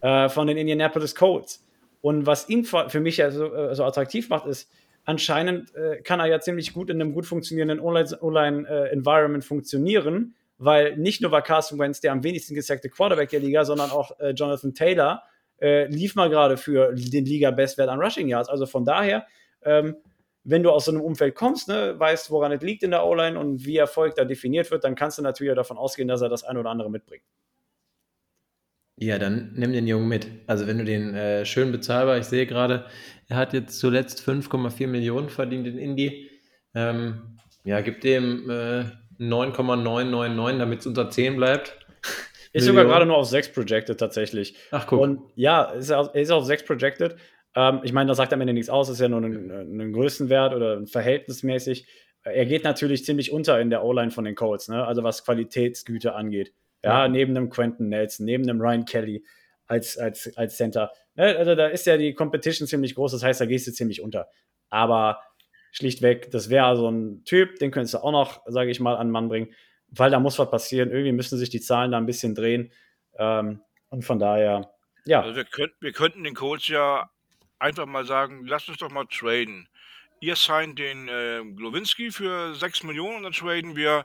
äh, von den Indianapolis Colts. Und was ihn für mich so, äh, so attraktiv macht, ist, anscheinend äh, kann er ja ziemlich gut in einem gut funktionierenden Online-Environment äh, funktionieren, weil nicht nur war Carson Wentz der am wenigsten gesackte Quarterback der Liga, sondern auch äh, Jonathan Taylor äh, lief mal gerade für den Liga-Bestwert an Rushing Yards. Also von daher, ähm, wenn du aus so einem Umfeld kommst, ne, weißt, woran es liegt in der O-Line und wie Erfolg da definiert wird, dann kannst du natürlich davon ausgehen, dass er das ein oder andere mitbringt. Ja, dann nimm den Jungen mit. Also wenn du den äh, schön bezahlbar, ich sehe gerade, er hat jetzt zuletzt 5,4 Millionen verdient in Indie. Ähm, ja, gib dem äh, 9,999, damit es unter 10 bleibt. Ist sogar gerade nur auf 6 projected tatsächlich. Ach guck. Und ja, ist er ist auf 6 projected. Ähm, ich meine, das sagt am Ende nichts aus, ist ja nur ein, ein Größenwert oder verhältnismäßig. Er geht natürlich ziemlich unter in der O-Line von den Colts, ne? also was Qualitätsgüte angeht. Ja, ja, neben einem Quentin Nelson, neben einem Ryan Kelly als, als, als Center. Ne, also da ist ja die Competition ziemlich groß, das heißt, da gehst du ziemlich unter. Aber schlichtweg, das wäre so ein Typ, den könntest du auch noch, sage ich mal, an den Mann bringen, weil da muss was passieren. Irgendwie müssen sich die Zahlen da ein bisschen drehen. Ähm, und von daher, ja. Also wir, könnt, wir könnten den Coach ja einfach mal sagen, lass uns doch mal traden. Ihr signed den äh, Glowinski für 6 Millionen und dann traden wir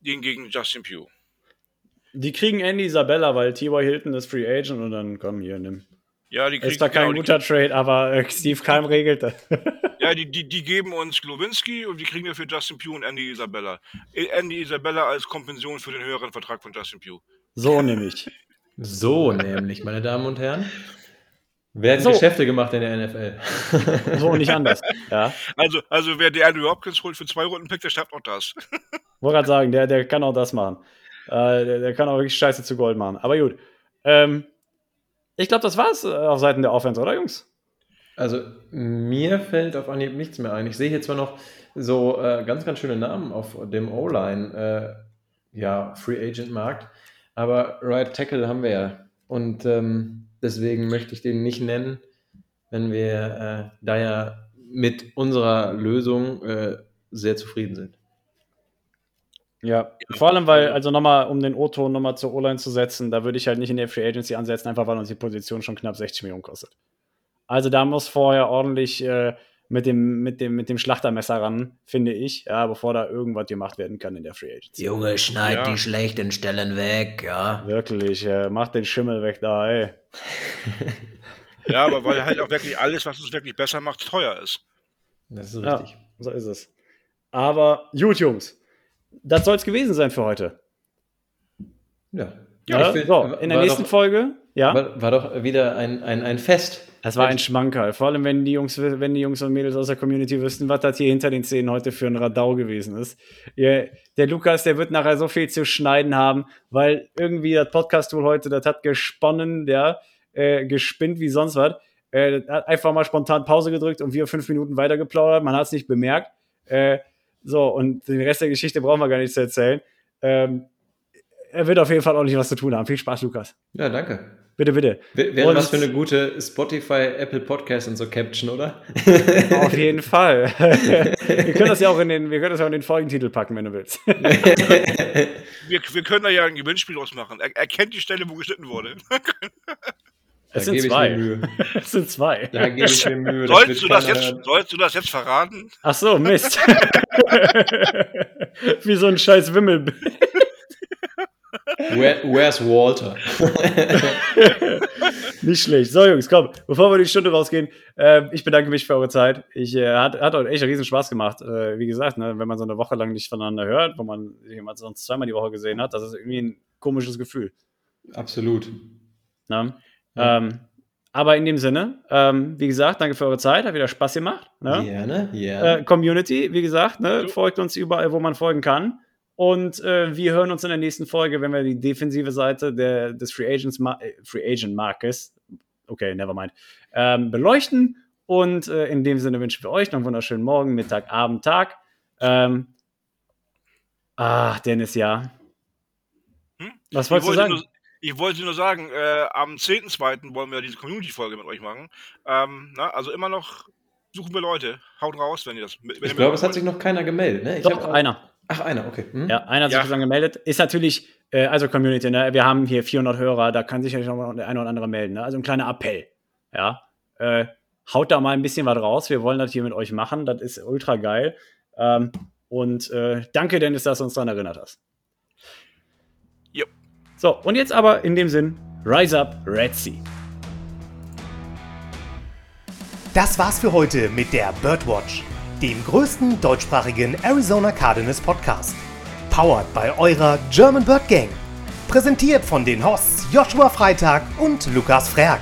den gegen Justin Pugh. Die kriegen Andy Isabella, weil T.Y. Hilton ist Free Agent und dann komm hier, nimm. Ja, die kriegen, ist da kein genau, guter Trade, aber äh, Steve Keim regelt das. ja, die, die, die geben uns Glowinski und die kriegen wir für Justin Pugh und Andy Isabella. Äh, Andy Isabella als Kompension für den höheren Vertrag von Justin Pugh. So nämlich. So nämlich, meine Damen und Herren. Werden so. Geschäfte gemacht in der NFL. so und nicht anders. Ja. Also, also wer die Andrew Hopkins holt für zwei Runden Pick, der schafft auch das. Wollte gerade sagen, der, der kann auch das machen. Äh, der, der, kann auch wirklich Scheiße zu Gold machen. Aber gut. Ähm, ich glaube, das war's äh, auf Seiten der Offense, oder Jungs? Also mir fällt auf Anhieb nichts mehr ein. Ich sehe hier zwar noch so äh, ganz, ganz schöne Namen auf dem O-Line, äh, ja, Free Agent Markt, aber Right Tackle haben wir ja. Und ähm, deswegen möchte ich den nicht nennen, wenn wir äh, da ja mit unserer Lösung äh, sehr zufrieden sind. Ja, vor allem, weil, also nochmal, um den O-Ton nochmal zur O-Line zu setzen, da würde ich halt nicht in der Free Agency ansetzen, einfach weil uns die Position schon knapp 60 Millionen kostet. Also da muss vorher ordentlich äh, mit, dem, mit, dem, mit dem Schlachtermesser ran, finde ich, ja, bevor da irgendwas gemacht werden kann in der Free Agency. Junge, schneid ja. die schlechten Stellen weg, ja. Wirklich, äh, mach den Schimmel weg da, ey. ja, aber weil halt auch wirklich alles, was es wirklich besser macht, teuer ist. Das ist richtig. Ja, so ist es. Aber gut, Jungs das soll es gewesen sein für heute. Ja. ja find, so, in der nächsten doch, Folge, ja. War, war, doch wieder ein, ein, ein Fest. Es war ein Schmankerl. Vor allem, wenn die, Jungs, wenn die Jungs und Mädels aus der Community wüssten, was das hier hinter den Szenen heute für ein Radau gewesen ist. Der Lukas, der wird nachher so viel zu schneiden haben, weil irgendwie das Podcast-Tool heute, das hat gesponnen, ja, äh, gespinnt wie sonst was. Äh, hat einfach mal spontan Pause gedrückt und wir fünf Minuten weiter geplaudert. Man hat es nicht bemerkt. Äh, so, und den Rest der Geschichte brauchen wir gar nicht zu erzählen. Ähm, er wird auf jeden Fall ordentlich was zu tun haben. Viel Spaß, Lukas. Ja, danke. Bitte, bitte. Wäre was für eine gute Spotify, Apple Podcast und so Caption, oder? Auf jeden Fall. wir können das ja auch in den, wir können das ja auch in den Folgentitel packen, wenn du willst. wir, wir können da ja ein Gewinnspiel ausmachen. Er, er kennt die Stelle, wo geschnitten wurde. Es sind zwei. Es sind zwei. Da gebe ich mir Mühe. Sollst du, das jetzt, sollst du das jetzt verraten? Ach so, Mist. Wie so ein scheiß Wimmel. Where, where's Walter? Nicht schlecht. So, Jungs, komm, bevor wir die Stunde rausgehen, äh, ich bedanke mich für eure Zeit. Ich äh, hat, hat euch echt riesen Spaß gemacht. Äh, wie gesagt, ne, wenn man so eine Woche lang nicht voneinander hört, wo man jemand sonst zweimal die Woche gesehen hat, das ist irgendwie ein komisches Gefühl. Absolut. Na? Ähm, aber in dem Sinne, ähm, wie gesagt, danke für eure Zeit, hat wieder Spaß gemacht. Ne? Gerne, gerne. Äh, Community, wie gesagt, ne? folgt uns überall, wo man folgen kann. Und äh, wir hören uns in der nächsten Folge, wenn wir die defensive Seite der, des Free, Agents äh, Free Agent Markes, okay, never mind, ähm, beleuchten. Und äh, in dem Sinne wünschen wir euch noch einen wunderschönen Morgen, Mittag, Abend, Tag. Ähm, ah, Dennis, ja. Hm? Was wolltest du sagen? Ich wollte nur sagen, äh, am 10.2. wollen wir diese Community-Folge mit euch machen. Ähm, na, also immer noch suchen wir Leute. Haut raus, wenn ihr das. Wenn ich glaube, es hat sich noch keiner gemeldet. Ne? Ich Doch, einer. Ach, einer, okay. Hm? Ja, einer hat sich ja. gemeldet. Ist natürlich, äh, also Community, ne? wir haben hier 400 Hörer, da kann sich ja noch der eine oder andere melden. Ne? Also ein kleiner Appell. Ja. Äh, haut da mal ein bisschen was raus. Wir wollen das hier mit euch machen. Das ist ultra geil. Ähm, und äh, danke, Dennis, dass du uns daran erinnert hast. So, und jetzt aber in dem Sinn, Rise Up Red Sea. Das war's für heute mit der Birdwatch, dem größten deutschsprachigen Arizona Cardinals Podcast. Powered bei eurer German Bird Gang. Präsentiert von den Hosts Joshua Freitag und Lukas Frerk.